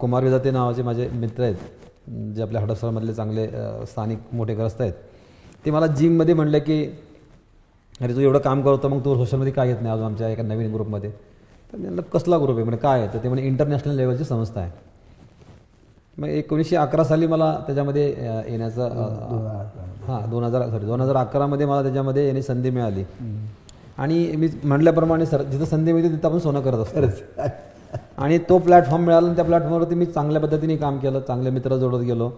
कुमार विजाते नावाचे माझे मित्र आहेत जे आपल्या हडपसरमधले चांगले स्थानिक मोठे ग्रस्त आहेत. ते मला जिममध्ये म्हणले की अरे तू एवढं काम करतो मग तू सोशलमध्ये काय येत नाही अजून आमच्या एका नवीन ग्रुपमध्ये? तर म्हणलं कसला ग्रुप आहे? म्हणजे काय आहे? तर ते म्हणजे इंटरनॅशनल लेवलची संस्था आहे. मग एकोणीसशे अकरा साली मला त्याच्यामध्ये येण्याचं हां दोन हजार सॉरी दोन हजार अकरामध्ये मला त्याच्यामध्ये येण्याची संधी मिळाली. आणि मी म्हटल्याप्रमाणे सर जिथं संधी मिळते तिथं आपण सोनं करत असतो. आणि तो प्लॅटफॉर्म मिळाला आणि त्या प्लॅटफॉर्मवरती मी चांगल्या पद्धतीने काम केलं चांगले मित्र जोडत गेलो.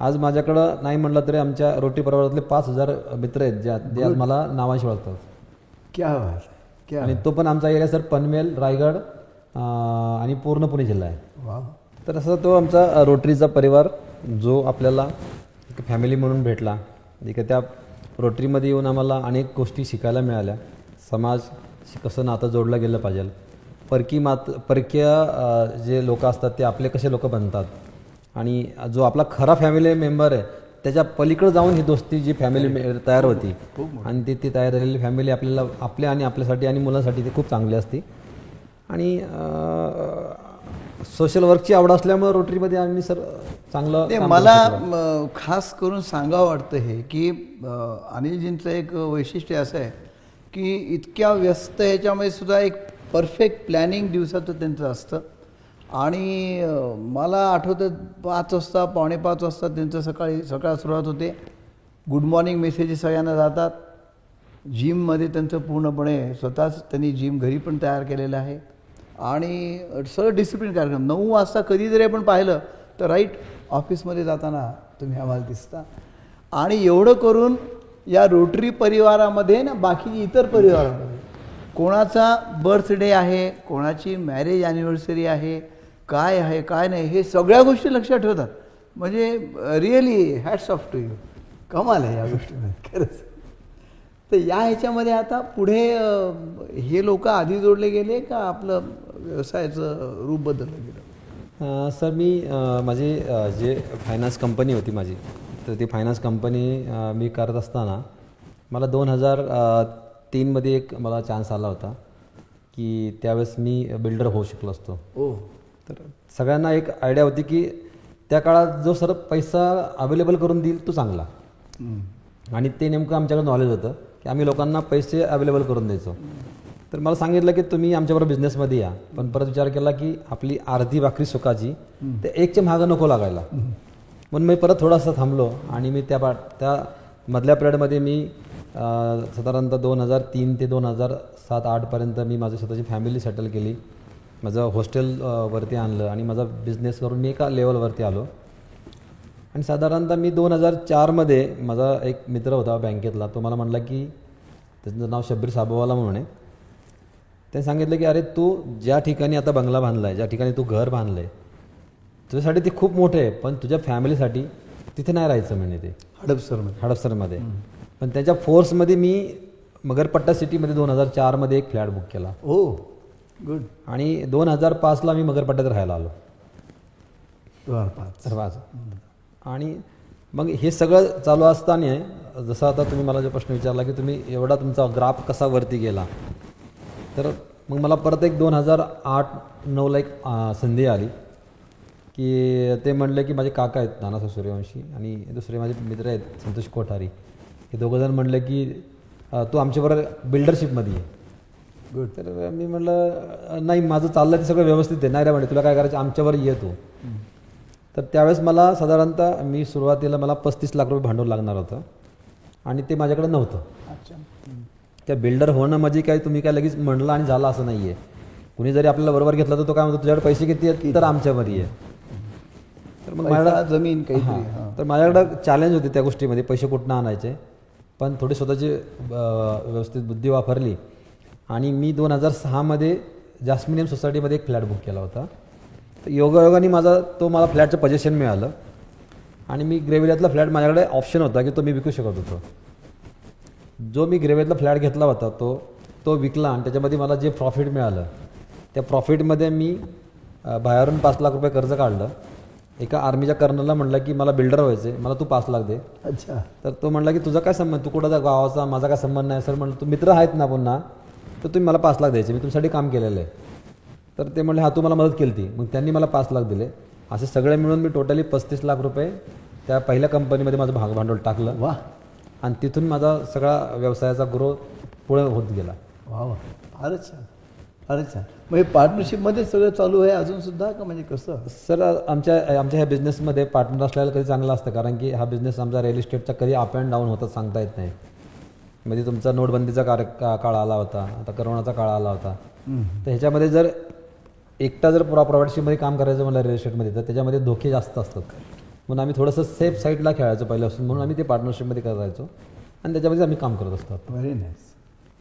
आज माझ्याकडं नाही म्हटलं तरी आमच्या रोटी परिवारातले पाच हजार मित्र आहेत ज्या ते आज मला नावाशी ओळखतात. क्या क्या आणि तो पण आमचा एरिया सर पनवेल रायगड आणि पूर्ण पुणे जिल्हा आहे. वा तर असं तो आमचा रोटरीचा परिवार जो आपल्याला एक फॅमिली म्हणून भेटला. एक त्या रोटरीमध्ये येऊन आम्हाला अनेक गोष्टी शिकायला मिळाल्या. समाज कसं नातं जोडलं गेलं पाहिजे. परकी मात परकीय जे लोक असतात ते आपले कसे लोक बनतात. आणि जो आपला खरा फॅमिली मेंबर आहे त्याच्या पलीकडे जाऊन ही दोस्ती जी फॅमिली तयार होती. आणि ती ती तयार झालेली फॅमिली आपल्याला आपल्या आणि आपल्यासाठी आणि मुलांसाठी ती खूप चांगली असते. आणि सोशल वर्कची आवड असल्यामुळे रोटरीमध्ये आम्ही सर चांगलं मला खास करून सांगावं वाटतं हे की अनिलजींचं एक वैशिष्ट्य असं आहे की इतक्या व्यस्त ह्याच्यामध्ये सुद्धा एक परफेक्ट प्लॅनिंग दिवसाचं त्यांचं असतं. आणि मला आठवतं पाच वाजता पावणे पाच वाजता त्यांचं सकाळी सकाळ सुरुवात होते. गुड मॉर्निंग मेसेजेस सगळ्यांना जातात. जिममध्ये त्यांचं पूर्णपणे स्वतःच त्यांनी जिम घरी पण तयार केलेलं आहे. आणि सगळं डिसिप्लिन कार्यक्रम. नऊ वाजता कधी जरी आपण पाहिलं तर राईट ऑफिसमध्ये जाताना तुम्ही आम्हाला दिसता. आणि एवढं करून या रोटरी परिवारामध्ये ना बाकी इतर परिवारामध्ये. कोणाचा बर्थडे आहे कोणाची मॅरेज ॲनिव्हर्सरी आहे काय आहे काय नाही हे सगळ्या गोष्टी लक्षात ठेवतात. म्हणजे really hats off to you कमाल आहे या गोष्टीमध्ये खरंच. तर या ह्याच्यामध्ये आता पुढे हे लोक आधी जोडले गेले का आपलं व्यवसायाचं रूप बदललं गेलं? सर मी माझी जे फायनान्स कंपनी होती माझी तर ती फायनान्स कंपनी मी करत असताना मला दोन हजार तीनमध्ये एक मला चान्स आला होता की त्यावेळेस मी बिल्डर होऊ शकलो असतो. ओ. तर सगळ्यांना एक आयडिया होती की त्या काळात जो सर पैसा अवेलेबल करून देईल तो चांगला. आणि ते नेमकं आमच्याकडे नॉलेज होतं की आम्ही लोकांना पैसे अवेलेबल करून द्यायचो. तर मला सांगितलं की तुम्ही आमच्याबरोबर बिझनेसमध्ये या. पण परत विचार केला की आपली अर्धी भाकरी सुखाची ते एकच्या मागं नको लागायला. म्हणून मी परत थोडासा थांबलो आणि मी त्या पा त्या मधल्या पिरियडमध्ये मी साधारणतः दोन हजार तीन ते दोन हजार सात आठपर्यंत मी माझी स्वतःची फॅमिली सेटल केली. माझं हॉस्टेलवरती आणलं आणि माझा बिझनेस करून मी एका लेवलवरती आलो. आणि साधारणतः मी दोन हजार चारमध्ये माझा एक मित्र होता बँकेतला तो मला म्हणला की त्याचं नाव शब्बीर साबोवाला म्हणून आहे. त्याने सांगितलं की अरे तू ज्या ठिकाणी आता बंगला बांधला आहे ज्या ठिकाणी तू घर बांधलं आहे तुझ्यासाठी ते खूप मोठे आहे पण तुझ्या फॅमिलीसाठी तिथे नाही राहायचं म्हणे ते. हडपसरमध्ये. हडपसरमध्ये पण त्याच्या फोर्समध्ये मी मगरपट्टा सिटीमध्ये दोन हजार चारमध्ये एक फ्लॅट बुक केला. Oh good. आणि दोन हजार पाचला मी मगरपट्ट्यात राहायला आलो. दोन हजार पाच सर्वांच आणि मग हे सगळं चालू असताना जसं आता तुम्ही मला जो प्रश्न विचारला की तुम्ही एवढा तुमचा ग्राफ कसा वरती गेला तर मग मला परत एक दोन हजार आठ नऊला एक संधी आली. की ते म्हणले की माझे काका आहेत नानासाहेब सूर्यवंशी आणि दुसरे माझे मित्र आहेत संतोष कोठारी. हे दोघंजण म्हणले की तू आमच्याबरोबर बिल्डरशिपमध्ये ये. गुड तर मी म्हटलं नाही माझं चाललं ते सगळं व्यवस्थित आहे. नाही रे म्हणे तुला काय करायचं? आमच्यावर ये तू. तर त्यावेळेस मला साधारणतः मी सुरुवातीला मला पस्तीस लाख रुपये भांडवल लागणार होतं आणि ते माझ्याकडे नव्हतं. अच्छा. त्या बिल्डर होणं म्हणजे काय तुम्ही काय लगेच म्हणलं आणि झालं असं नाही आहे कुणी जरी आपल्याला बरोबर घेतलं तर तो काय म्हणतो तुझ्याकडे पैसे किती आहेत? तर आमच्यामध्ये आहे तर मग माझ्याकडं जमीन काहीतरी हां. हां. तर माझ्याकडं चॅलेंज होते त्या गोष्टीमध्ये पैसे कुठनं आणायचे. पण थोडी स्वतःची व्यवस्थित बुद्धी वापरली. आणि मी दोन हजार सहामध्ये जास्मिनियम सोसायटीमध्ये एक फ्लॅट बुक केला होता. तर योगायोगाने माझा तो मला फ्लॅटचं पजेशन मिळालं. आणि मी ग्रेव्हिल्यातला फ्लॅट माझ्याकडे ऑप्शन होता की तो मी विकू शकत होतो. जो मी ग्रेव्हितला फ्लॅट घेतला होता तो तो विकला आणि त्याच्यामध्ये मला जे प्रॉफिट मिळालं त्या प्रॉफिटमध्ये मी बाहेरून पाच लाख रुपये कर्ज काढलं. एका आर्मीच्या कर्नलला म्हटलं की मला बिल्डर व्हायचे मला तू पाच लाख दे अच्छा. तर तो म्हणला की तुझा काय संबंध? तू कुठं गावाचा? माझा काय संबंध नाही? सर म्हणलं तू मित्र आहेत ना पुन्हा तर तुम्ही मला पाच लाख द्यायचे मी तुमच्यासाठी काम केलेलं आहे. तर ते म्हणले हा तू मला मदत केली ती मग त्यांनी मला पाच लाख दिले. असे सगळे मिळून मी टोटली पस्तीस लाख रुपये त्या पहिल्या कंपनीमध्ये माझं भाग भांडवल टाकलं. वा आणि तिथून माझा सगळा व्यवसायाचा ग्रोथ पुढे होत गेला. वा वा फारच छान. फारच छान. मग हे पार्टनरशिपमध्ये सगळं चालू आहे अजून सुद्धा का म्हणजे कसं? सर आमच्या आमच्या ह्या बिझनेसमध्ये पार्टनर असल्याला कधी चांगलं असतं? कारण की हा बिझनेस आमचा रिअल इस्टेटचा कधी अप अँड डाऊन होता सांगता येत नाही. म्हणजे तुमचा नोटबंदीचा कार्य काळ आला होता आता करोनाचा काळ आला होता. तर ह्याच्यामध्ये जर एकटा जर प्रा प्रायव्हेटशिपमध्ये काम करायचं म्हणलं रिअल इस्टेटमध्ये तर त्याच्यामध्ये धोके जास्त असतात. म्हणून आम्ही थोडंसं सेफ साईडला खेळायचो पहिल्यापासून म्हणून आम्ही ते पार्टनरशिपमध्ये करायचो. आणि त्याच्यामध्ये आम्ही काम करत असतो. व्हेरी नाईस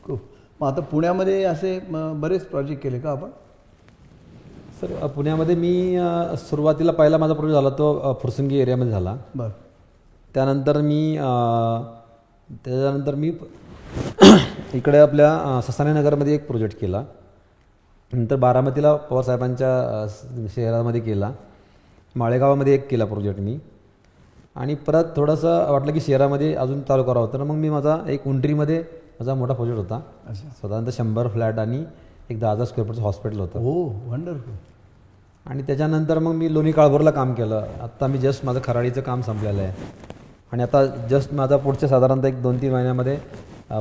खूप मग आता पुण्यामध्ये असे बरेच प्रोजेक्ट केले का आपण? सर पुण्यामध्ये मी सुरुवातीला पहिला माझा प्रोजेक्ट झाला तो फुरसंगी एरियामध्ये झाला. बरं. त्यानंतर मी त्याच्यानंतर मी [CLEARS THROAT] इकडे आपल्या अ, ससाने नगरमध्ये एक प्रोजेक्ट केला. नंतर बारामतीला पवारसाहेबांच्या शहरामध्ये केला. माळेगावामध्ये एक केला प्रोजेक्ट मी. आणि परत थोडंसं वाटलं की शहरामध्ये अजून चालू करावं. तर मग मी माझा एक उंटरीमध्ये माझा मोठा प्रोजेक्ट होता. साधारणतः शंभर फ्लॅट आणि एक दहा हजार स्क्वेअर फूटचं हॉस्पिटल होतं. हो वंडरफुल आणि त्याच्यानंतर मग मी लोणी काळभोरला काम केलं. आत्ता मी जस्ट माझं खराडीचं काम संपलेलं आहे. आणि आता जस्ट माझा पुढच्या साधारणतः एक दोन तीन महिन्यामध्ये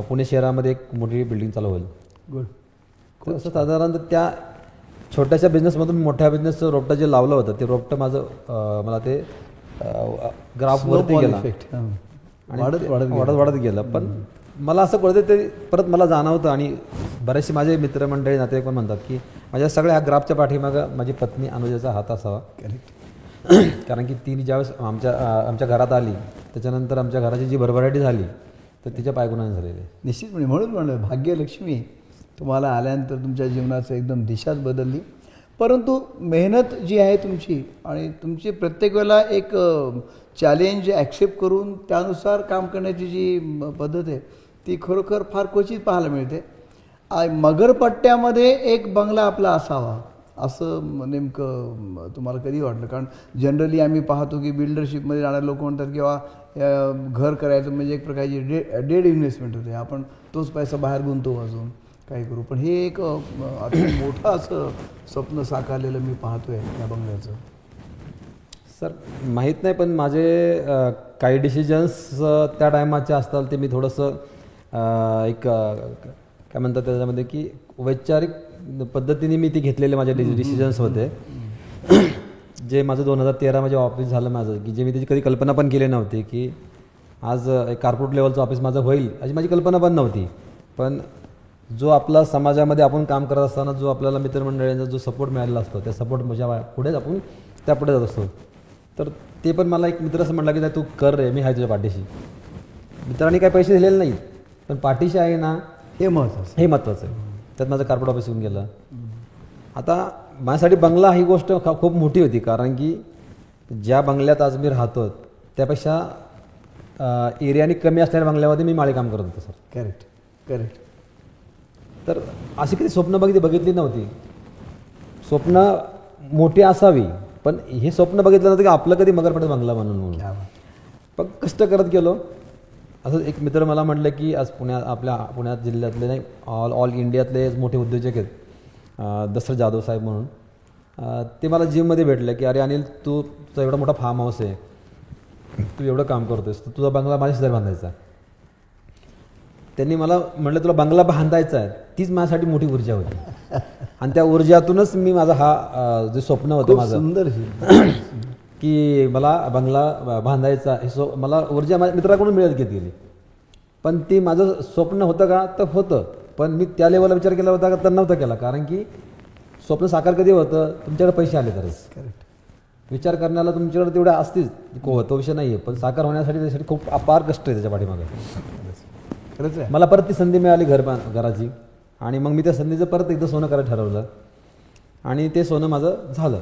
पुणे शहरामध्ये एक मोठी बिल्डिंग चालू होईल. गुड असं साधारणतः त्या छोट्याशा बिझनेसमधून मोठ्या बिझनेसचं रोपटं जे लावलं होतं ते रोपटं माझं मला ते ग्राफ वरती गेला. आणि वाढत वाढत वाढत गेलं. पण मला असं कळतं ते परत मला जाणवतं आणि बरेचसे माझे मित्रमंडळी नातेवाईक पण म्हणतात की माझ्या सगळ्या ह्या ग्राफच्या पाठीमागं माझी पत्नी अनुजाचा हात असावा. करेक्ट [CLEARS THROAT] कारण की ती ज्यावेळेस आमच्या आमच्या घरात आली त्याच्यानंतर आमच्या घराची जी भरभराटी झाली तर तिच्या पायगुणाने झालेली. निश्चितपणे म्हणून म्हणलं भाग्यलक्ष्मी तुम्हाला आल्यानंतर तुमच्या जीवनाचं एकदम दिशाच बदलली. परंतु मेहनत जी आहे तुमची आणि तुमची प्रत्येक वेळेला एक चॅलेंज ॲक्सेप्ट करून त्यानुसार काम करण्याची जी म- पद्धत आहे ती खरोखर फार क्वचित पाहायला मिळते. मगरपट्ट्यामध्ये एक बंगला आपला असावा असं नेमकं तुम्हाला कधी वाटलं? कारण जनरली आम्ही पाहतो की बिल्डरशिपमध्ये जाणारे लोक म्हणतात किंवा घर करायचं म्हणजे एक प्रकारची डे डेड इन्व्हेस्टमेंट होते. आपण तोच पैसा बाहेर गुंतवू अजून काही करू. पण हे एक मोठं असं स्वप्न साकारलेलं मी पाहतोय या बंगल्याचं. सर माहीत नाही पण माझे काही डिसिजन्स त्या टायमाचे असतात ते मी थोडंसं एक काय म्हणतात त्याच्यामध्ये की वैचारिक पद्धतीने मी ती घेतलेले माझे डिसिजन्स होते. जे माझं दोन हजार तेरामध्ये ऑफिस झालं माझं की जे मी त्याची कधी कल्पना पण केली नव्हती की आज एक कार्पोरेट लेवलचं ऑफिस माझं होईल अशी माझी कल्पना पण नव्हती. पण जो आपला समाजामध्ये आपण काम करत असताना जो आपल्याला मित्रमंडळींचा जो सपोर्ट मिळालेला असतो त्या सपोर्ट माझ्या पुढेच आपण त्या पुढे जात असतो. तर ते पण मला एक मित्र असं म्हटलं की नाही तू कर रे मी आहे तुझ्या पाठीशी. मित्रांनी काही पैसे दिलेले नाहीत. पण पाठीशी आहे ना हे महत्त्वाचं हे महत्त्वाचं आहे. त्यात माझं कार्पोरेट ऑफिस येऊन गेलं. आता माझ्यासाठी बंगला ही गोष्ट खूप मोठी होती कारण की ज्या बंगल्यात आज मी राहतो त्यापेक्षा एरियाने कमी असलेल्या बंगल्यामध्ये मी माळी काम करत होतो सर. करेक्ट करेक्ट तर अशी कधी स्वप्न बघितली बघितली नव्हती. स्वप्न मोठी असावी पण हे स्वप्न बघितलं नव्हतं की आपलं कधी मगरपडे बंगला म्हणून. पण कष्ट करत गेलो. असं एक मित्र मला म्हटलं की आज पुण्यात आपल्या पुण्यात जिल्ह्यातले नाही ऑल ऑल इंडियातले मोठे उद्योजक आहेत अं, दसरथ जाधव साहेब म्हणून ते मला जिममध्ये भेटले की अरे अनिल तू तुझा एवढा मोठा फार्म हाऊस आहे तू एवढं काम करतोयस तर तुझा बंगला माझ्या शेजारी बांधायचा आहे. त्यांनी मला म्हटलं तुला बंगला बांधायचा आहे तीच माझ्यासाठी मोठी ऊर्जा होती [LAUGHS] आणि त्या ऊर्जातूनच मी माझा हा जे स्वप्न होतं माझं सुंदर. [CLEARS THROAT] की मला बंगला बांधायचा हे सो मला ऊर्जा माझ्या मित्राकडून मिळत घेत गेली. पण ती माझं स्वप्न होतं का? तर होतं. पण मी त्या लेवलला विचार केला होता का? तर नव्हता केला. कारण की स्वप्न साकार कधी होतं? तुमच्याकडे पैसे आले तरच. करेक्ट विचार करण्याला तुमच्याकडे तेवढ्या असतील. को तो विषय नाही आहे पण साकार होण्यासाठी त्यासाठी खूप अपार कष्ट आहे त्याच्या पाठीमागे. खरंच आहे. मला परत ती संधी मिळाली घर घराची. आणि मग मी त्या संधीचं परत एकदा सोनं करायला ठरवलं. आणि ते सोनं माझं झालं.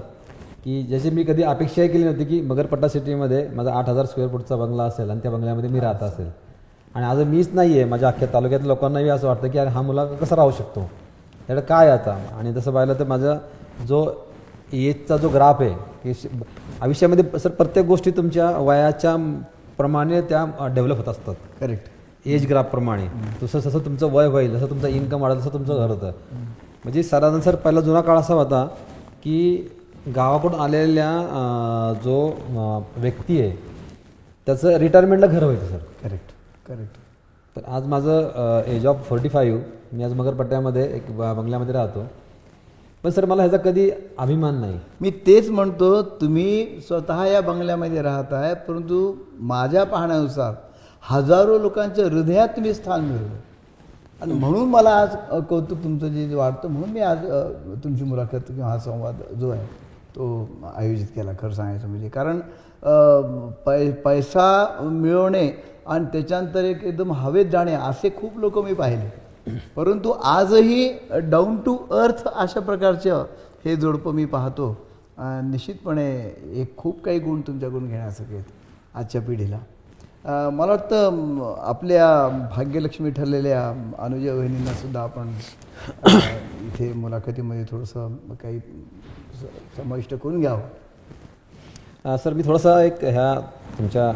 की ज्याची मी कधी अपेक्षाही केली नव्हती की मगरपट्टा सिटीमध्ये माझा आठ हजार स्क्वेअर फूटचा बंगला असेल आणि त्या बंगल्यामध्ये मी राहत असेल. आणि आज मीच नाही आहे माझ्या अख्ख्या तालुक्यातल्या लोकांनाही असं वाटतं की अरे हा मुला कसा राहू शकतो? त्याकडे काय आहे आता? आणि तसं पाहिलं तर माझा जो एजचा जो ग्राफ आहे की आयुष्यामध्ये सर प्रत्येक गोष्टी तुमच्या वयाच्या प्रमाणे त्या डेव्हलप होत असतात. करेक्ट एज ग्राफप्रमाणे तसं जसं तुमचं वय होईल जसं तुमचं इन्कम वाढेल तसं तुमचं घर होतं. म्हणजे साधारण सर पहिला जुना काळ असा होता की गावाकडून आलेल्या जो व्यक्ती आहे त्याचं रिटायरमेंटला घर व्हायचं सर. करेक्ट करेक्ट तर आज माझं एज ऑफ फोर्टी फाईव्ह मी आज मगरपट्ट्यामध्ये एक बंगल्यामध्ये राहतो. पण सर मला ह्याचा कधी अभिमान नाही. मी तेच म्हणतो तुम्ही स्वतः या बंगल्यामध्ये राहत आहे परंतु माझ्या पाहण्यानुसार हजारो लोकांच्या हृदयात तुम्ही स्थान मिळवलं. आणि म्हणून मला आज कौतुक तुमचं जे वाटतं म्हणून मी आज तुमची मुलाखत किंवा हा संवाद जो आहे तो आयोजित केला खरं सांगायचं म्हणजे. कारण पै पैसा मिळवणे आणि त्याच्यानंतर एक एकदम हवेत जाणे असे खूप लोक मी पाहिले. परंतु आजही डाऊन टू अर्थ अशा प्रकारचं हे जोडपं मी पाहतो. निश्चितपणे एक खूप काही गुण तुमच्याकडून घेण्यासारखे आहेत आजच्या पिढीला. मला वाटतं आपल्या भाग्यलक्ष्मी ठरलेल्या अनुजय वहिनींना सुद्धा आपण इथे मुलाखतीमध्ये थोडंसं काही समाविष्ट करून घ्यावं. सर मी थोडासा एक ह्या तुमच्या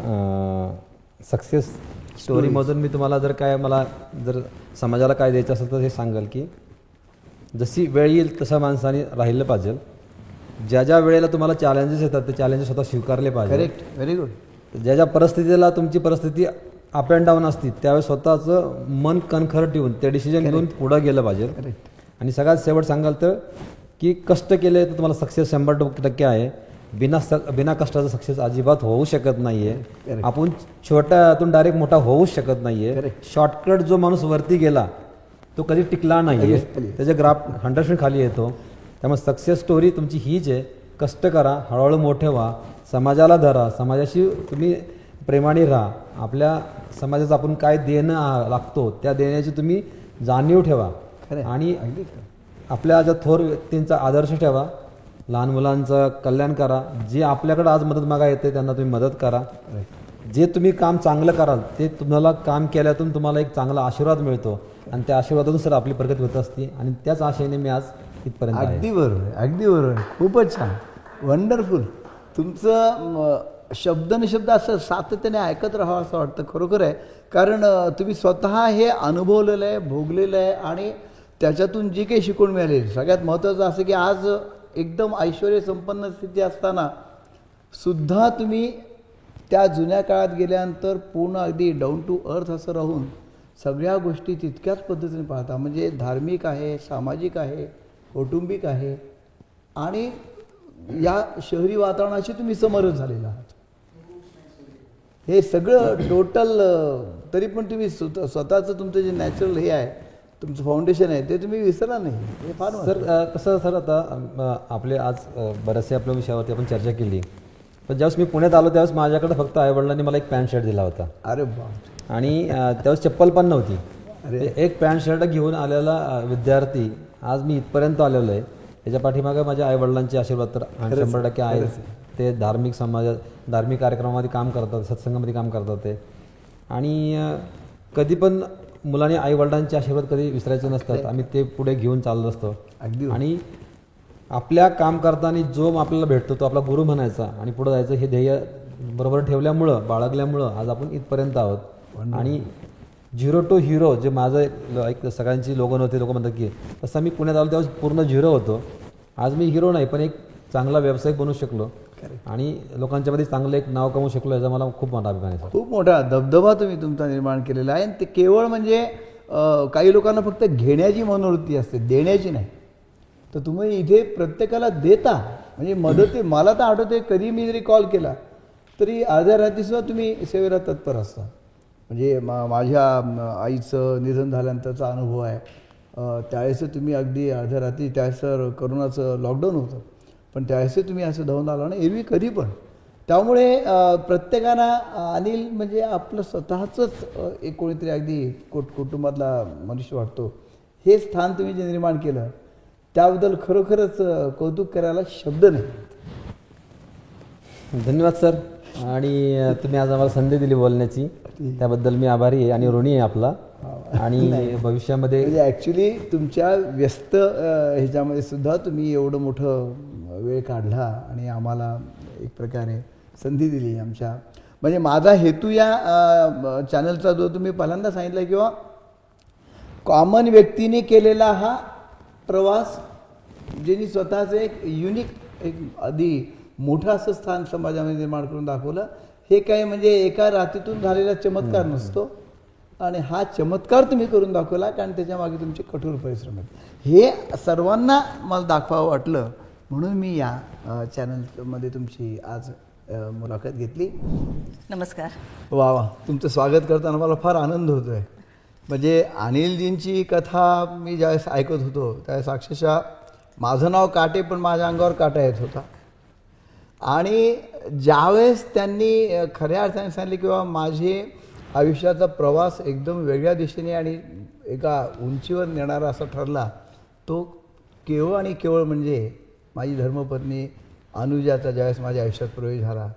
सक्सेस स्टोरीमधून मी तुम्हाला जर काय मला जर समाजाला काय द्यायचं असेल तर हे सांगाल की जशी वेळ येईल तसं माणसाने राहिलं पाहिजे. ज्या ज्या वेळेला तुम्हाला चॅलेंजेस येतात ते चॅलेंजेस स्वतः स्वीकारले पाहिजे. करेक्ट व्हेरी गुड ज्या ज्या परिस्थितीला तुमची परिस्थिती अप अँड डाऊन असते त्यावेळेस स्वतःचं मन कणखर ठेवून ते डिसिजन घेऊन पुढं गेलं पाहिजे. आणि सगळ्यात शेवट सांगाल तर की कष्ट केले तर तुम्हाला सक्सेस शंभर टक्के आहे बिना स बिना कष्टाचं सक्सेस अजिबात होऊ शकत नाहीये Correct. आपण छोट्यातून डायरेक्ट मोठा होऊच शकत नाहीये Correct. शॉर्टकट जो माणूस वरती गेला तो कधी टिकला नाहीये लगेच खाली. त्याचे ग्राफ हंड्रेड खाली येतो त्यामुळे सक्सेस स्टोरी तुमची हीच आहे कष्ट करा हळूहळू मोठे व्हा समाजाला धरा समाजाशी तुम्ही प्रेमाने राहा आपल्या समाजाचं आपण काय देणं लागतो त्या देण्याची तुम्ही जाणीव ठेवा आहे. आणि. आपल्या ज्या थोर व्यक्तींचा आदर्श ठेवा लहान मुलांचं कल्याण करा जे आपल्याकडं आज मदत मागा येते त्यांना तुम्ही मदत करा. जे तुम्ही काम चांगलं कराल ते तुम्हाला काम केल्यातून तुम्हाला एक चांगला आशीर्वाद मिळतो आणि त्या आशीर्वादातून सर आपली प्रगती होत असते आणि त्याच आशेने मी आज इथपर्यंत अगदी बरोबर अगदी बरोबर खूपच छान. वंडरफुल तुमचं शब्द निशब्द असं सातत्याने ऐकत राहावं असं वाटतं खरोखर आहे. कारण तुम्ही स्वतः हे अनुभवलेलं आहे भोगलेलं आहे आणि त्याच्यातून जी काही शिकवण मिळाली. सगळ्यात महत्त्वाचं असं की आज एकदम ऐश्वर संपन्न स्थिती असताना सुद्धा तुम्ही त्या जुन्या काळात गेल्यानंतर पूर्ण अगदी डाऊन टू अर्थ असं राहून सगळ्या गोष्टी तितक्याच पद्धतीने पाहता. म्हणजे धार्मिक आहे सामाजिक आहे कौटुंबिक आहे आणि या शहरी वातावरणाशी तुम्ही समरस झालेला आहात. हे सगळं टोटल तरी पण तुम्ही स्वतःचं तुमचं जे नॅचरल हे आहे तुमचं फाउंडेशन आहे ते तुम्ही विसरला नाही. हे फार सर अ, कसं सर आता अ, आपले आज अ, बऱ्याचशा आपल्या विषयावरती आपण चर्चा केली. पण ज्यावेळेस मी पुण्यात आलो त्यावेळेस माझ्याकडे फक्त आईवडिलांनी मला एक पॅन्ट शर्ट दिला होता. अरे बाप आणि अ, त्यावेळेस चप्पल पण नव्हती. अरे. ते एक पॅन्ट शर्ट घेऊन आलेला अ, विद्यार्थी आज मी इथपर्यंत आलेलो आहे. त्याच्या पाठीमागे माझ्या आईवडिलांचे आशीर्वाद तर शंभर टक्के आहेत. ते धार्मिक समाजात धार्मिक कार्यक्रमामध्ये काम करतात सत्संगामध्ये काम करतात ते. आणि अ, कधी पण मुलांनी आईवडिलांचे आशीर्वाद कधी विसरायचे नसतात. आम्ही ते पुढे घेऊन चाललो असतो. अगदी आणि आपल्या काम करताना जो आपल्याला भेटतो तो आपला गुरु म्हणायचा आणि पुढे जायचं हे ध्येय बरोबर ठेवल्यामुळं बाळगल्यामुळं आज आपण इथपर्यंत आहोत. आणि झिरो टू हिरो जे माझं एक सगळ्यांची लोगन होते लोक म्हणतात की तसं मी पुण्यात आलो त्यावेळेस पूर्ण झिरो होतो. आज मी हिरो नाही पण एक चांगला व्यावसायिक बनू शकलो. आणि लोकांच्या मध्ये चांगलं एक नाव कमवू शकलो याचा मला खूप मोठा अभिमान आहे खूप मोठा दबदबा तुम्ही तुमचा निर्माण केलेला आहे. आणि ते केवळ म्हणजे काही लोकांना फक्त घेण्याची मनोवृत्ती असते देण्याची नाही. तर तुम्ही इथे प्रत्येकाला देता म्हणजे मदत मला तर आठवते कधी मी जरी कॉल केला तरी अर्ध्या रात्रीसुद्धा तुम्ही सेवेला तत्पर असता. म्हणजे मा माझ्या आईचं निधन झाल्यानंतरचा अनुभव आहे. त्यावेळेस तुम्ही अगदी अर्ध्या रात्री त्यावेळेस करोनाचं लॉकडाऊन होतं. पण त्यावेळेस तुम्ही असं धावून आला ना एरवी कधी पण. त्यामुळे अ, अनिल म्हणजे आपलं स्वतःचंच एक कोणीतरी अगदी कुट कुटुंबातला मनुष्य वाटतो. हे स्थान तुम्ही जे निर्माण केलं त्याबद्दल खरोखरच कौतुक करायला शब्द नाही धन्यवाद सर. आणि तुम्ही आज आम्हाला संधी दिली बोलण्याची. त्याबद्दल मी आभारी आहे आणि ऋणी आहे आपला. आणि [LAUGHS] भविष्यामध्ये म्हणजे ॲक्च्युली तुमच्या व्यस्त ह्याच्यामध्ये सुद्धा तुम्ही एवढं मोठं वेळ काढला आणि आम्हाला एक प्रकारे संधी दिली आमच्या. म्हणजे माझा हेतू या चॅनलचा जो तुम्ही पहिल्यांदा सांगितलं किंवा कॉमन व्यक्तीने केलेला हा प्रवास ज्यांनी स्वतःचं एक युनिक एक आधी मोठं असं स्थान समाजामध्ये निर्माण करून दाखवलं हे काही म्हणजे एका रात्रीतून झालेला चमत्कार नसतो. आणि हा चमत्कार तुम्ही करून दाखवला कारण त्याच्यामागे तुमचे कठोर परिश्रम आहेत. हे सर्वांना मला दाखवावं वाटलं. म्हणून मी या चॅनलमध्ये तुमची आज मुलाखत घेतली. नमस्कार. वा वा. तुमचं स्वागत करताना मला फार आनंद होतो आहे म्हणजे अनिलजींची कथा मी ज्यावेळेस ऐकत होतो त्यावेळेस अक्षरशः माझं नाव काटे पण माझ्या अंगावर काटा येत होता. आणि ज्यावेळेस त्यांनी खऱ्या अर्थाने सांगितले किंवा माझे आयुष्याचा प्रवास एकदम वेगळ्या दिशेने आणि एका उंचीवर नेणारा असा ठरला तो केवळ आणि केवळ म्हणजे माझी धर्मपत्नी अनुजाचा ज्यावेळेस माझ्या आयुष्यात प्रवेश झाला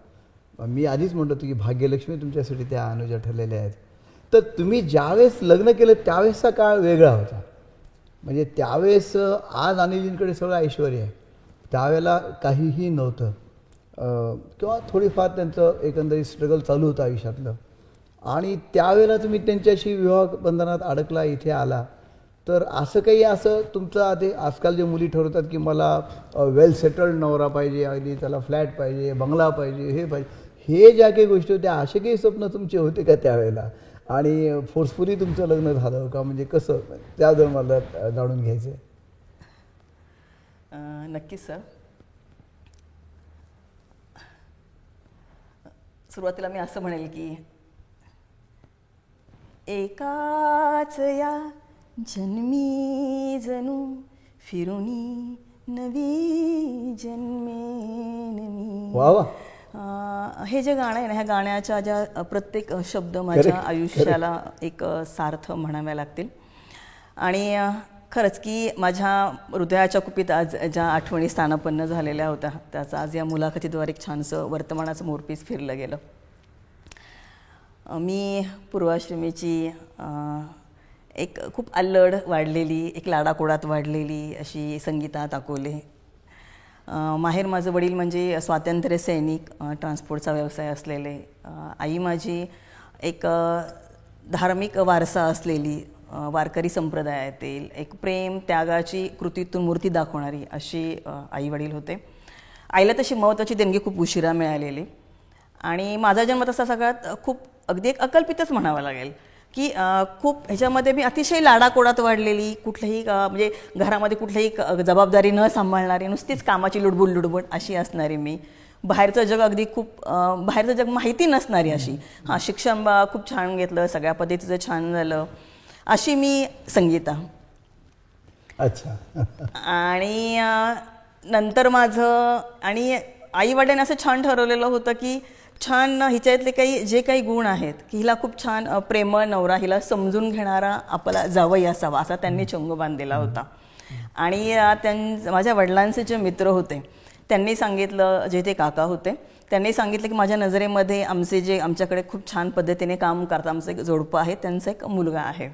मी आधीच म्हणतो होतो की भाग्यलक्ष्मी तुमच्यासाठी त्या अनुजा ठरलेल्या आहेत. तर तुम्ही ज्यावेळेस लग्न केलं त्यावेळेसचा काळ वेगळा होता. म्हणजे त्यावेळेस आज अनिलजींकडे सगळं ऐश्वर आहे. त्यावेळेला काहीही नव्हतं. किंवा थोडीफार त्यांचं एकंदरीत स्ट्रगल चालू होतं आयुष्यातलं. आणि त्यावेळेला तुम्ही त्यांच्याशी विवाह बंधनात अडकला इथे आला. तर असं काही असं तुमचं आधी आजकाल जे मुली ठरवतात की मला वेल सेटल्ड नवरा पाहिजे अगदी त्याला फ्लॅट पाहिजे बंगला पाहिजे हे पाहिजे हे ज्या काही गोष्टी होत्या असे काही स्वप्न तुमचे होते का त्यावेळेला? आणि फोर्सफुली तुमचं लग्न झालं का? म्हणजे कसं? त्याबद्दल मला जाणून घ्यायचं आहे नक्कीच सर सुरुवातीला मी असं म्हणेल की एकाच या जन्मी जणू फिरुनी नवी जन्मेन मी वा वा. अं, हे जे गाणं आहे ना ह्या गाण्याच्या ज्या प्रत्येक शब्द माझ्या आयुष्याला एक सार्थ म्हणाव्या लागतील. आणि खरंच की माझ्या हृदयाच्या कुपीत आज ज्या आठवणी स्थानापन्न झालेल्या होत्या त्याचं आज या मुलाखतीद्वारे एक छानसं वर्तमानाचं मोरपीस फिरलं गेलं. मी पूर्वाश्रमीची एक खूप अल्लड वाढलेली एक लाडाकोडात वाढलेली अशी संगीता ताकोले. माहेर माझं वडील म्हणजे स्वातंत्र्य सैनिक ट्रान्सपोर्टचा व्यवसाय असलेले. आई माझी एक धार्मिक वारसा असलेली वारकरी संप्रदायातील एक प्रेम त्यागाची कृतीतून मूर्ती दाखवणारी अशी आई वडील होते. आईला तशी महत्त्वाची देणगी खूप उशिरा मिळालेली. आणि माझा जन्म तसा सगळ्यात खूप अगदी एक अकल्पितच म्हणावा लागेल. की खूप ह्याच्यामध्ये मी अतिशय लाडाकोडात वाढलेली कुठल्याही अ, म्हणजे घरामध्ये कुठल्याही क- जबाबदारी न सांभाळणारी नुसतीच कामाची लुडबुड लुडबुड अशी असणारी मी. बाहेरचं जग अगदी खूप बाहेरचं जग माहिती नसणारी अशी. हां शिक्षण खूप छान घेतलं सगळ्या पद्धतीचं छान झालं. अशी मी संगीता. अच्छा. आणि नंतर माझं आणि आई वडिलांनी असं छान ठरवलेलं होतं की छान हिच्यातले काही जे काही गुण आहेत की हिला खूप छान प्रेमळ नवरा हिला समजून घेणारा आपला जावई असावा असा त्यांनी चंग बांधलेला होता. आणि त्यां माझ्या वडिलांचे जे मित्र होते त्यांनी सांगितलं जे ते काका होते त्यांनी सांगितलं की माझ्या नजरेमध्ये आमचे जे आमच्याकडे खूप छान पद्धतीने काम करतात आमचं एक जोडपं आहे त्यांचा एक मुलगा आहे.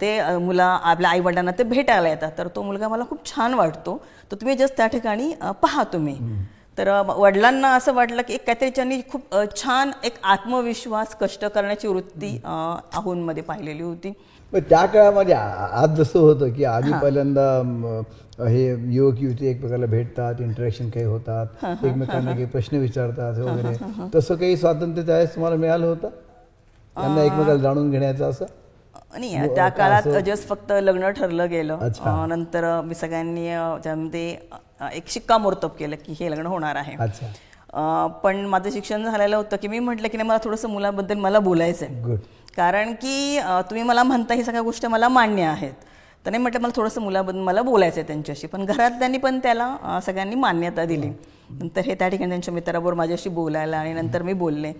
ते मुला आपल्या आईवडिलांना ते भेटायला येतात तर तो मुलगा मला खूप छान वाटतो. तर तुम्ही जस्ट त्या ठिकाणी पहा तुम्ही. तर वडिलांना असं वाटलं की एक काहीतरी त्यांनी खूप छान एक आत्मविश्वास कष्ट करण्याची वृत्ती अ, आहोंमध्ये पाहिलेली होती. त्या काळामध्ये आज जसं होतं की आधी पहिल्यांदा हे युवक युवती एकमेकाला भेटतात इंटरॅक्शन काही होतात एकमेकांना काही प्रश्न विचारतात वगैरे. तसं काही स्वातंत्र्य त्यावेळेस तुम्हाला मिळालं होतं? त्यांना एकमेकाला जाणून घेण्याचं असं? नाही त्या काळात जस्ट फक्त लग्न ठरलं गेलं. नंतर मी सगळ्यांनी त्यामध्ये एक शिक्कामोर्तब केलं की हे लग्न होणार आहे. पण माझं शिक्षण झालेलं होतं की मी म्हटलं की नाही मला थोडंसं मुलाबद्दल मला बोलायचं आहे कारण की तुम्ही मला म्हणता ही सगळ्या गोष्टी मला मान्य आहेत. तर नाही म्हटलं मला थोडंसं मुलाबद्दल मला बोलायचं आहे त्यांच्याशी पण घरातल्यांनी पण त्याला सगळ्यांनी मान्यता दिली. नंतर हे त्या ठिकाणी त्यांच्या मित्राबरोबर माझ्याशी बोलायला आणि नंतर मी बोलले.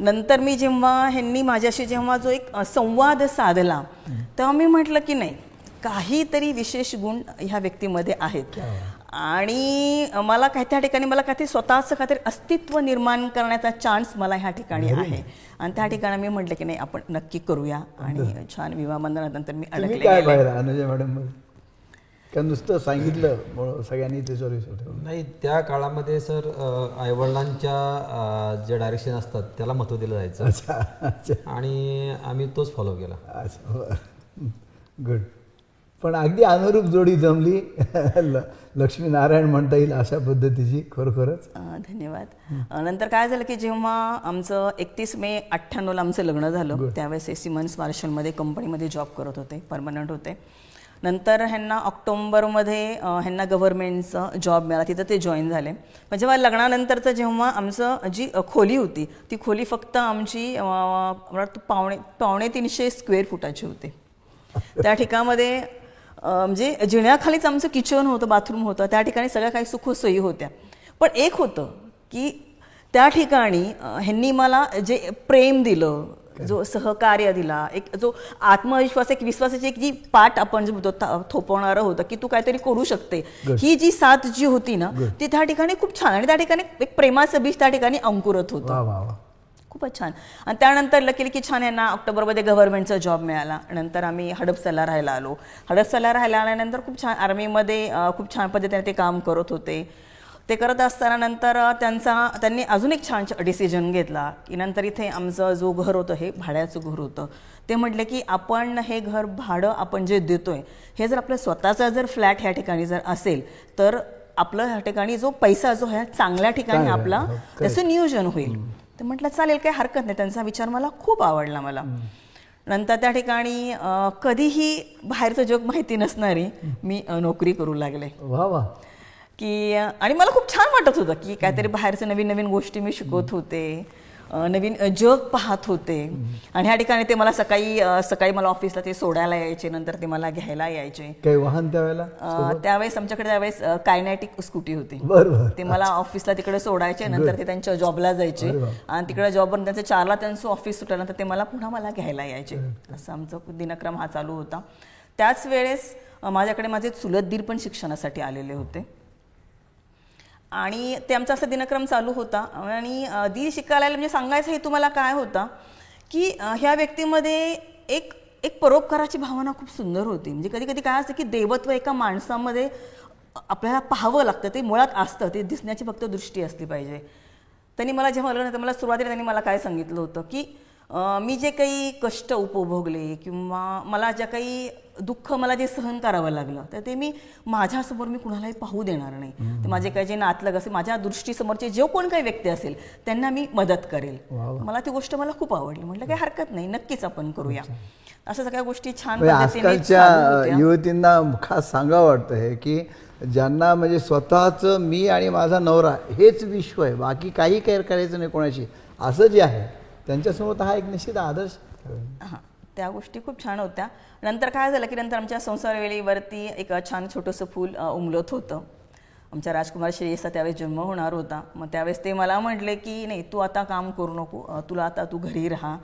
नंतर मी जेव्हा ह्यांनी माझ्याशी जेव्हा जो एक संवाद साधला तेव्हा मी म्हटलं की नाही काहीतरी विशेष गुण ह्या व्यक्तीमध्ये आहेत. आणि मला काही त्या ठिकाणी मला काहीतरी स्वतःचं काहीतरी अस्तित्व निर्माण करण्याचा चान्स मला ह्या ठिकाणी आहे. आणि त्या ठिकाणी मी म्हटलं की नाही आपण नक्की करूया. आणि छान विवाह बंधनानंतर मी अडकले मॅडम? का नुसतं सांगितलं सगळ्यांनी ठेवला नाही त्या काळामध्ये सर आईवडिलांच्या जे डायरेक्शन असतात त्याला महत्त्व दिलं जायचं. आणि आम्ही तोच फॉलो केला. गुड पण अगदी अनुरूप जोडी जमली. लक्ष्मीनारायण म्हणता येईल अशा पद्धतीची खरोखरच. धन्यवाद. नंतर काय झालं की जेव्हा आमचं एकतीस मे अठ्ठ्याण्णवला आमचं लग्न झालं त्यावेळेस हे सिमन्स मार्शलमध्ये कंपनीमध्ये जॉब करत होते परमनंट होते. नंतर ह्यांना ऑक्टोंबरमध्ये ह्यांना गव्हर्नमेंटचा जॉब मिळाला तिथं ते जॉईन झाले. पण जेव्हा लग्नानंतरचं जेव्हा आमचं जी खोली होती ती खोली फक्त आमची पावणे पावणे तीनशे स्क्वेअर फुटाची होती. त्या ठिकाणामध्ये म्हणजे जिण्याखालीच आमचं किचन होतं बाथरूम होतं त्या ठिकाणी सगळ्या काही सुखसोयी होत्या. पण एक होतं की त्या ठिकाणी ह्यांनी मला जे प्रेम दिलं जो सहकार्य दिला एक जो आत्मविश्वास एक विश्वासाची एक जी पाठ आपण जे थोपवणारं होतं की तू काहीतरी करू शकते. ही जी साथ जी होती ना ती त्या ठिकाणी खूप छान आणि त्या ठिकाणी एक प्रेमाचं बीज त्या ठिकाणी अंकुरत होतं. खूपच छान. आणि त्यानंतर लकीली की छान यांना ऑक्टोबरमध्ये गव्हर्नमेंटचा जॉब मिळाला. नंतर आम्ही हडपसरला राहायला आलो. हडपसरला राहायला आल्यानंतर खूप छान आर्मीमध्ये खूप छान पद्धतीने ते काम करत होते. ते करत असताना नंतर त्यांचा त्यांनी अजून एक छान डिसिजन घेतला. की नंतर इथे आमचं जो घर होतं हे भाड्याचं घर होतं. ते म्हटले की आपण हे घर भाडं आपण जे देतोय हे जर आपलं स्वतःचा जर फ्लॅट ह्या ठिकाणी जर असेल तर आपलं ह्या ठिकाणी जो पैसा जो आहे चांगल्या ठिकाणी. आपला हो. त्याचं नियोजन होईल. तर म्हटलं चालेल काही हरकत नाही. त्यांचा विचार मला खूप आवडला मला. नंतर त्या ठिकाणी कधीही बाहेरचं जग माहिती नसणारी मी नोकरी करू लागले. वा वा. की आणि मला खूप छान वाटत होतं की काहीतरी बाहेरचं नवीन नवीन गोष्टी मी शिकवत होते. नवीन जग पाहत होते. आणि ह्या ठिकाणी ते मला सकाळी सकाळी मला ऑफिसला ते सोडायला यायचे नंतर ते मला घ्यायला यायचे. काही वाहन त्यावेळेला त्यावेळेस आमच्याकडे त्यावेळेस कायनॅटिक स्कूटी होती. ते मला ऑफिसला तिकडे सोडायचे नंतर ते त्यांच्या जॉबला जायचे. आणि तिकडे जॉबवर त्यांचं चारला त्यांचं ऑफिस सुटल्यानंतर ते मला पुन्हा मला घ्यायला यायचे. असं आमचं दिनक्रम हा चालू होता. त्याच वेळेस माझ्याकडे माझे चुलत दीर पण शिक्षणासाठी आलेले होते. आणि ते आमचा असा दिनक्रम चालू होता. आणि अं, दीर शिकायला म्हणजे सांगायचं हे तुम्हाला काय होता की ह्या व्यक्तीमध्ये एक एक परोपकाराची भावना खूप सुंदर होती. म्हणजे कधी कधी काय असतं की देवत्व एका माणसामध्ये आपल्याला पाहावं लागतं. ते मुळात असतं. ते दिसण्याची फक्त दृष्टी असली पाहिजे. त्यांनी मला जेव्हा लग्न मला सुरुवातीला त्यांनी मला काय सांगितलं होतं की मी जे काही कष्ट उपभोगले किंवा मला ज्या काही दुःख मला जे सहन करावं लागलं तर ते मी माझ्यासमोर मी कुणालाही पाहू देणार नाही. तर माझे काही जे नातलग असेल माझ्या दृष्टीसमोरचे जो कोण काही व्यक्ती असेल त्यांना मी मदत करेल. मला ती गोष्ट मला खूप आवडली. म्हटलं काही हरकत नाही नक्कीच आपण करूया. अशा सगळ्या गोष्टी छान म्हणजे आजकालच्या. युवतींना खास सांगावं वाटतं हे की ज्यांना म्हणजे स्वतःचं मी आणि माझा नवरा हेच विश्व आहे बाकी काही केअर करायचं नाही कोणाशी. असं जे आहे त्यांच्यासमोर हा एक निश्चित आदर्श. हां त्या गोष्टी खूप छान होत्या. नंतर काय झालं की नंतर आमच्या संसारवेलीवरती एक छान छोटंसं फूल उमलत होतं. आमच्या राजकुमार श्रेयसचा त्यावेळेस जन्म होणार होता. मग त्यावेळेस ते मला म्हटले की नाही तू आता काम करू नको. तुला आता तू घरी राहा.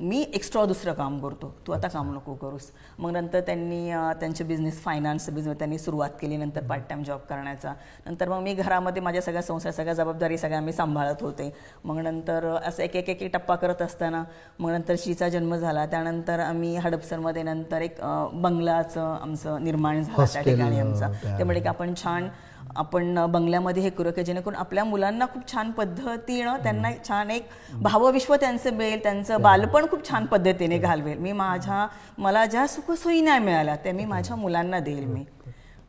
मी एक्स्ट्रा दुसरं काम करतो. तू आता काम नको करूस. मग नंतर त्यांनी त्यांचे बिझनेस फायनान्स बिझनेस त्यांनी सुरुवात केली. नंतर पार्ट टाईम जॉब करण्याचा. नंतर मग मी घरामध्ये माझ्या सगळ्या संसार सगळ्या जबाबदारी सगळ्या मी सांभाळत होते. मग नंतर असं एक एक एक टप्पा करत असताना मग नंतर शीचा जन्म झाला. त्यानंतर आम्ही हडपसरमध्ये नंतर एक बंगलाचं आमचं निर्माण झालं त्या ठिकाणी आमचा. त्या- त्यामुळे की आपण छान आपण बंगल्यामध्ये हे करू की जेणेकरून आपल्या मुलांना खूप छान पद्धतीनं त्यांना छान एक भावविश्व त्यांचं मिळेल त्यांचं बालपण खूप छान पद्धतीने घालवेल. मी माझ्या मला ज्या सुखसोयी नाही मिळाल्या त्या मी माझ्या मुलांना देईल मी.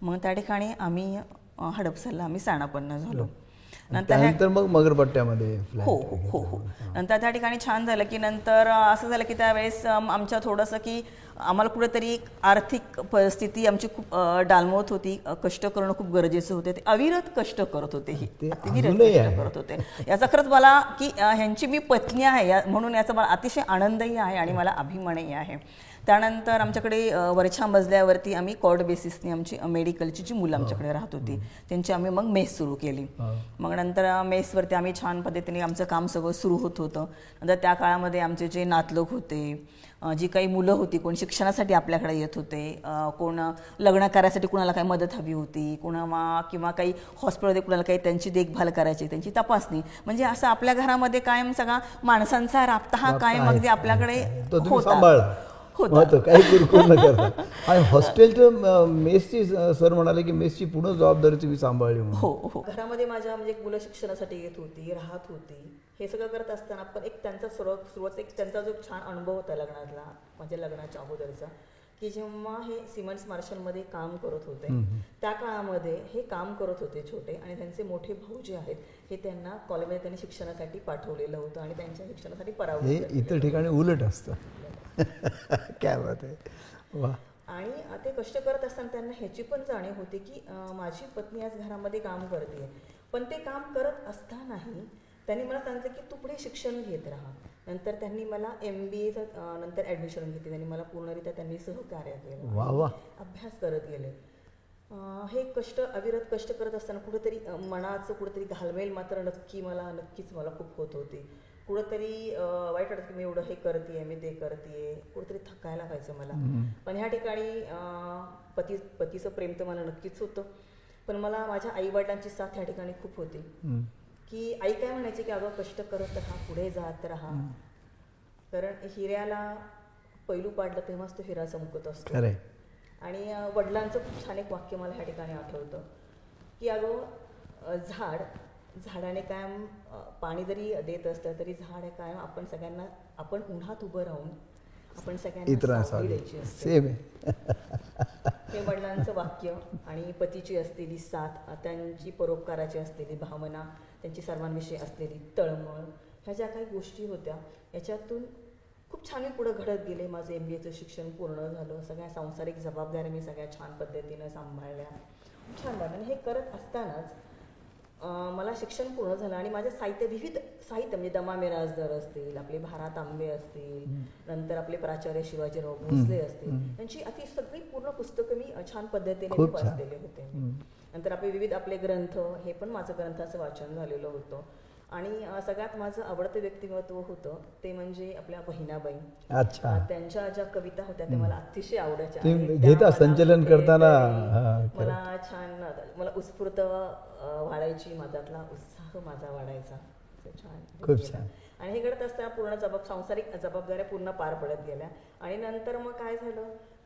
मग त्या ठिकाणी आम्ही हडपसरला आम्ही साणापन्न झालो. नंतर मग मगरपट्ट्यामध्ये. हो हो हो. हो नंतर त्या ठिकाणी छान झालं की नंतर असं झालं की त्यावेळेस आमच्या थोडंसं की आम्हाला कुठेतरी एक आर्थिक परिस्थिती आमची खूप अ, डालमोत होती. कष्ट करणं खूप गरजेचं होते. ते अविरत कष्ट करत होते ही. ते अतिविरत अजूनही कष्ट. करत होते. याचा खरंच मला की ह्यांची मी पत्नी आहे या म्हणून याचा मला अतिशय आनंदही आहे आणि मला अभिमानही आहे. त्यानंतर आमच्याकडे वरच्या मजल्यावरती आम्ही कॉर्ड बेसिसने आमची मेडिकलची जी मुलं आमच्याकडे राहत होती त्यांची आम्ही मग मेस सुरू केली. मग नंतर मेसवरती आम्ही छान पद्धतीने आमचं काम सगळं सुरू होत होतं. नंतर त्या काळामध्ये आमचे जे नातलोक होते जी काही मुलं होती कोण शिक्षणासाठी आपल्याकडे येत होते कोण लग्न करायसाठी कुणाला काही मदत हवी होती कुणाला किंवा काही हॉस्पिटलमध्ये कुणाला काही त्यांची देखभाल करायची त्यांची तपासणी. म्हणजे असं आपल्या घरामध्ये कायम सगळा माणसांचा राबता हा कायम अगदी आपल्याकडे होता. होता. काही कुरकुर न करता. आणि हॉस्टेलचं मेसची सर म्हणाले की मेसची पूर्ण जबाबदारी तुम्ही सांभाळली म्हणून. हो हो. घरामध्ये माझ्या म्हणजे मुलं शिक्षणासाठी येत होती राहत होती. हे सगळं करत असताना पण एक त्यांचा सुरुवात सुरुवात एक त्यांचा जो छान अनुभव होता लग्नातला माझ्या लग्नाच्या अगोदरचा की जेव्हा हे सिमेंट्स मार्शलमध्ये काम करत होते त्या काळामध्ये हे काम करत होते छोटे आणि त्यांचे मोठे भाऊ जे आहेत हे त्यांना कॉलेजमध्ये त्यांनी शिक्षणासाठी पाठवलेलं होतं आणि त्यांच्या शिक्षणासाठी हे परावलं इतर ठिकाणी उलट असतं. काय बात आहे वा आणि ते कष्ट करत असताना त्यांना ह्याची पण जाणीव होती की माझी पत्नी आज घरामध्ये काम करते पण ते काम करत असतानाही त्यांनी मला सांगितलं की तू पुढे शिक्षण घेत राहा. नंतर त्यांनी मला एम बी एचं नंतर ॲडमिशन घेतली. त्यांनी मला पूर्णरित्या त्यांनी सहकार्य केलं. वा वा अभ्यास करत गेले. हे कष्ट अविरत कष्ट करत असताना कुठेतरी मनाचं कुठेतरी घालमेल मात्र नक्की मला नक्कीच मला खूप होत होती. कुठंतरी वाईट वाटत की मी एवढं हे करते मी ते करते कुठेतरी थकायला व्हायचं मला. पण ह्या ठिकाणी पती पतीचं प्रेम तर मला नक्कीच होतं. पण मला माझ्या आईवडिलांची साथ ह्या ठिकाणी खूप होती. की आई काय म्हणायची की अगं कष्ट करत राहा पुढे जात राहा. कारण हिऱ्याला पैलू पाडलं तेव्हाच तो हिरा चमकत असतो. आणि वडिलांचं खूप छान एक वाक्य मला ह्या ठिकाणी आठवतं. की अगं झाड झाडाने कायम पाणी जरी देत असलं तरी झाड कायम आपण सगळ्यांना आपण उन्हात उभं राहून आपण सगळ्यांना द्यायची असते. हे वडिलांचं वाक्य आणि पतीची असलेली साथ त्यांची परोपकाराची असलेली भावना त्यांची सर्वांविषयी असलेली तळमळ ह्या ज्या काही गोष्टी होत्या याच्यातून खूप छान मी पुढं घडत गेले. माझं एम बी एचं शिक्षण पूर्ण झालं. सगळ्या सांसारिक जबाबदाऱ्या मी सगळ्या छान पद्धतीनं सांभाळल्या. खूप छान वाटलं आणि हे करत असतानाच मला शिक्षण पूर्ण झालं आणि माझं साहित्य विविध साहित्य म्हणजे दमा मिराजदार असतील आपले भारा तांबे असतील नंतर आपले प्राचार्य शिवाजीराव भोसले असतील. यांची अति सगळी पूर्ण पुस्तकं मी छान पद्धतीने. वाचलेले होते. नंतर आपले विविध आपले ग्रंथ हे पण माझं ग्रंथाचं वाचन झालेलं होतं. आणि सगळ्यात माझं आवडतं व्यक्तिमत्व होतं ते म्हणजे आपल्या बहिणाबाई. अच्छा. त्यांच्या ज्या कविता होत्या त्या मला अतिशय आवडायच्या संचलन करताना, मला छान मला उत्स्फूर्त वाढायची माझ्यातला उत्साह माझा वाढायचा. खूप. छान. आणि हे घडत असताना पूर्ण जबाब सांसारिक जबाबदाऱ्या पूर्ण पार पडत गेल्या. आणि नंतर मग काय झालं?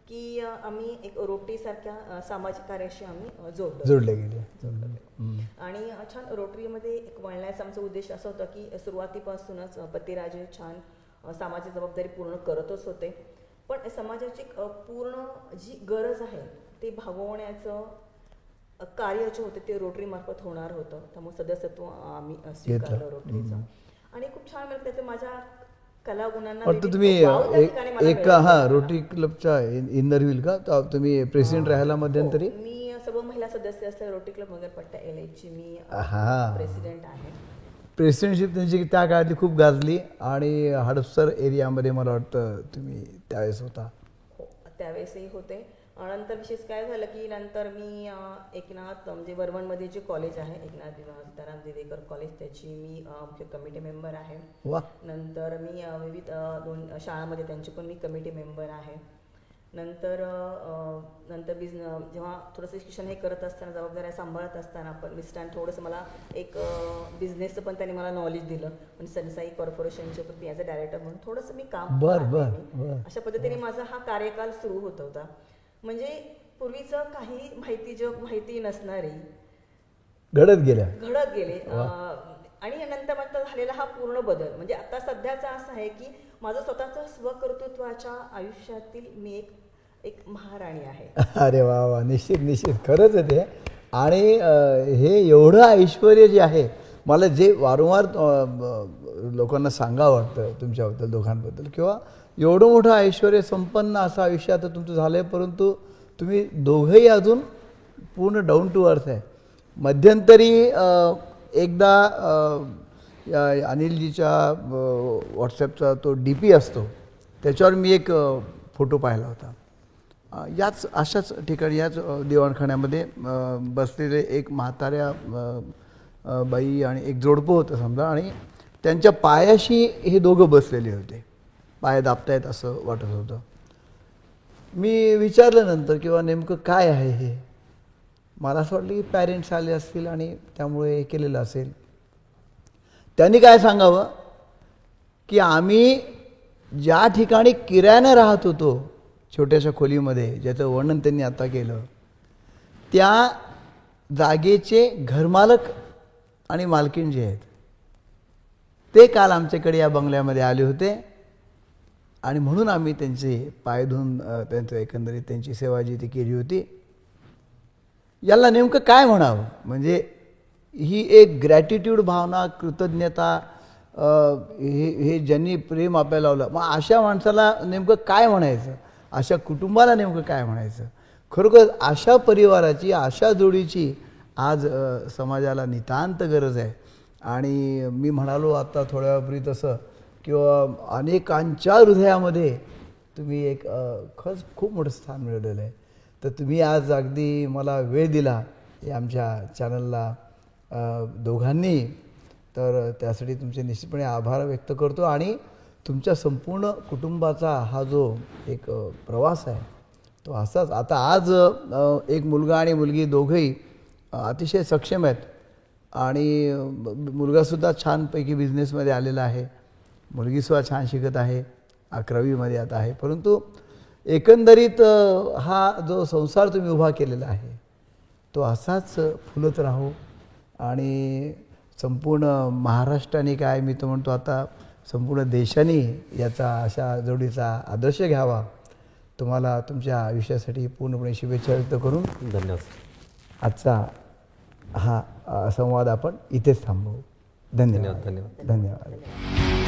की आम्ही एक रोटरीसारख्या सामाजिक कार्याशी आम्ही जोडलो. जोडले गेले. आणि छान रोटरीमध्ये एक वळण्याचा आमचा उद्देश असा होता की सुरुवातीपासूनच पतिराजे छान सामाजिक जबाबदारी पूर्ण करतच होते. पण समाजाची पूर्ण जी गरज आहे ते भागवण्याचं कार्य जे होते ते रोटरी मार्फत होणार होतं. त्यामुळे सदस्यत्व आम्ही स्वीकारलं रोटरीचं. आणि खूप छान मिळत त्याचे माझ्या वाटतं तुम्ही एक. हा रोटरी क्लबच्या इंदर व्हील का? तुम्ही प्रेसिडेंट राहायला मध्यंतरी? हो, मी सर्व महिला सदस्य असल्या रोटरी क्लब मगरपट्टा एल ची मी. प्रेसिडेंट आहे. प्रेसिडेंटशिप त्यांची त्या काळातली खूप गाजली आणि हडपसर एरियामध्ये मला वाटतं तुम्ही त्यावेळेस होता. हो त्यावेळेसही होते. नंतर विशेष काय झालं की नंतर मी एकनाथ म्हणजे वरवणमध्ये जे कॉलेज आहे एकनाथ सीताराम दिवेकर कॉलेज त्याची मी मुख्य कमिटी मेंबर आहे. नंतर मी विविध दोन शाळामध्ये त्यांची पण मी कमिटी मेंबर आहे. नंतर नंतर बिझ जेव्हा थोडंसं शिक्षण हे करत असताना जबाबदाऱ्या सांभाळत असताना पण मिस्टरांनी थोडंसं मला एक बिझनेसचं पण त्यांनी मला नॉलेज दिलं. पण सनसाई कॉर्पोरेशनचे पण मी ॲज अ डायरेक्टर म्हणून थोडंसं मी काम. बर. अशा पद्धतीने माझा हा कार्यकाल सुरू होत होता. म्हणजे पूर्वीचं काही माहिती जग माहिती नसणारी घडत गेल्या. घडत गेले. आणि नंतर नंतर झालेला हा पूर्ण बदल. म्हणजे आता सध्याचा असा आहे की माझं स्वतःचं स्वकर्तृत्वाच्या आयुष्यातील मी एक एक महाराणी आहे. [LAUGHS] अरे वा वा. निश्चित निश्चित. खरंच आहे ते. आणि हे एवढं ऐश्वर जे आहे मला जे वारंवार लोकांना सांगावं वाटतं तुमच्याबद्दल दोघांबद्दल किंवा एवढं मोठं ऐश्वर संपन्न असं आयुष्य आता तुमचं झालं आहे परंतु तुम्ही दोघंही अजून पूर्ण डाऊन टू अर्थ आहे. मध्यंतरी एकदा या अनिलजीच्या व्हॉट्सॲपचा तो डी पी असतो. त्याच्यावर मी एक फोटो पाहिला होता. याच अशाच ठिकाणी याच दिवाणखान्यामध्ये बसलेले एक म्हाताऱ्या बाई आणि एक जोडपं होतं समजा आणि त्यांच्या पायाशी हे दोघं बसलेले होते. पाय दाबतायत असं वाटत होतं. मी विचारलं नंतर किंवा नेमकं काय आहे हे? मला असं वाटलं की पॅरेंट्स आले असतील आणि त्यामुळे हे केलेलं असेल. त्यांनी काय सांगावं? की आम्ही ज्या ठिकाणी किरायानं राहत होतो छोट्याशा खोलीमध्ये ज्याचं वर्णन त्यांनी आता केलं त्या जागेचे घरमालक आणि मालकीण जे आहेत ते काल आमच्याकडे या बंगल्यामध्ये आले होते. आणि म्हणून आम्ही त्यांचे पाय धुवून त्यांचं एकंदरीत त्यांची सेवा जी ती केली होती याला नेमकं काय म्हणावं? म्हणजे ही एक ग्रॅटिट्यूड भावना कृतज्ञता हे हे ज्यांनी प्रेम आपल्याला लावलं मग अशा माणसाला नेमकं काय म्हणायचं? अशा कुटुंबाला नेमकं काय म्हणायचं? खरोखर अशा परिवाराची अशा जोडीची आज समाजाला नितांत गरज आहे. आणि मी म्हणालो आत्ता थोड्या वेळापूर्वी तसं किंवा अनेकांच्या हृदयामध्ये तुम्ही एक खरंच खूप मोठं स्थान मिळवलेलं आहे. तर तुम्ही आज अगदी मला वेळ दिला या आमच्या चॅनलला. दोघांनी तर त्यासाठी तुमचे निश्चितपणे आभार व्यक्त करतो आणि तुमच्या संपूर्ण कुटुंबाचा हा जो एक प्रवास आहे तो असाच. आता आज एक मुलगा आणि मुलगी दोघंही अतिशय सक्षम आहेत आणि मुलगासुद्धा छानपैकी बिझनेसमध्ये आलेला आहे. मुलगीसुद्धा छान शिकत आहे अकरावीमध्ये आता आहे. परंतु एकंदरीत हा जो संसार तुम्ही उभा केलेला आहे तो असाच फुलत राहो. आणि संपूर्ण महाराष्ट्राने काय मी तो म्हणतो आता संपूर्ण देशाने याचा अशा जोडीचा आदर्श घ्यावा. तुम्हाला तुमच्या आयुष्यासाठी पूर्णपणे शुभेच्छा व्यक्त करून धन्यवाद. आजचा हा संवाद आपण इथेच थांबवू. धन्यवाद धन्यवाद, धन्यवाद.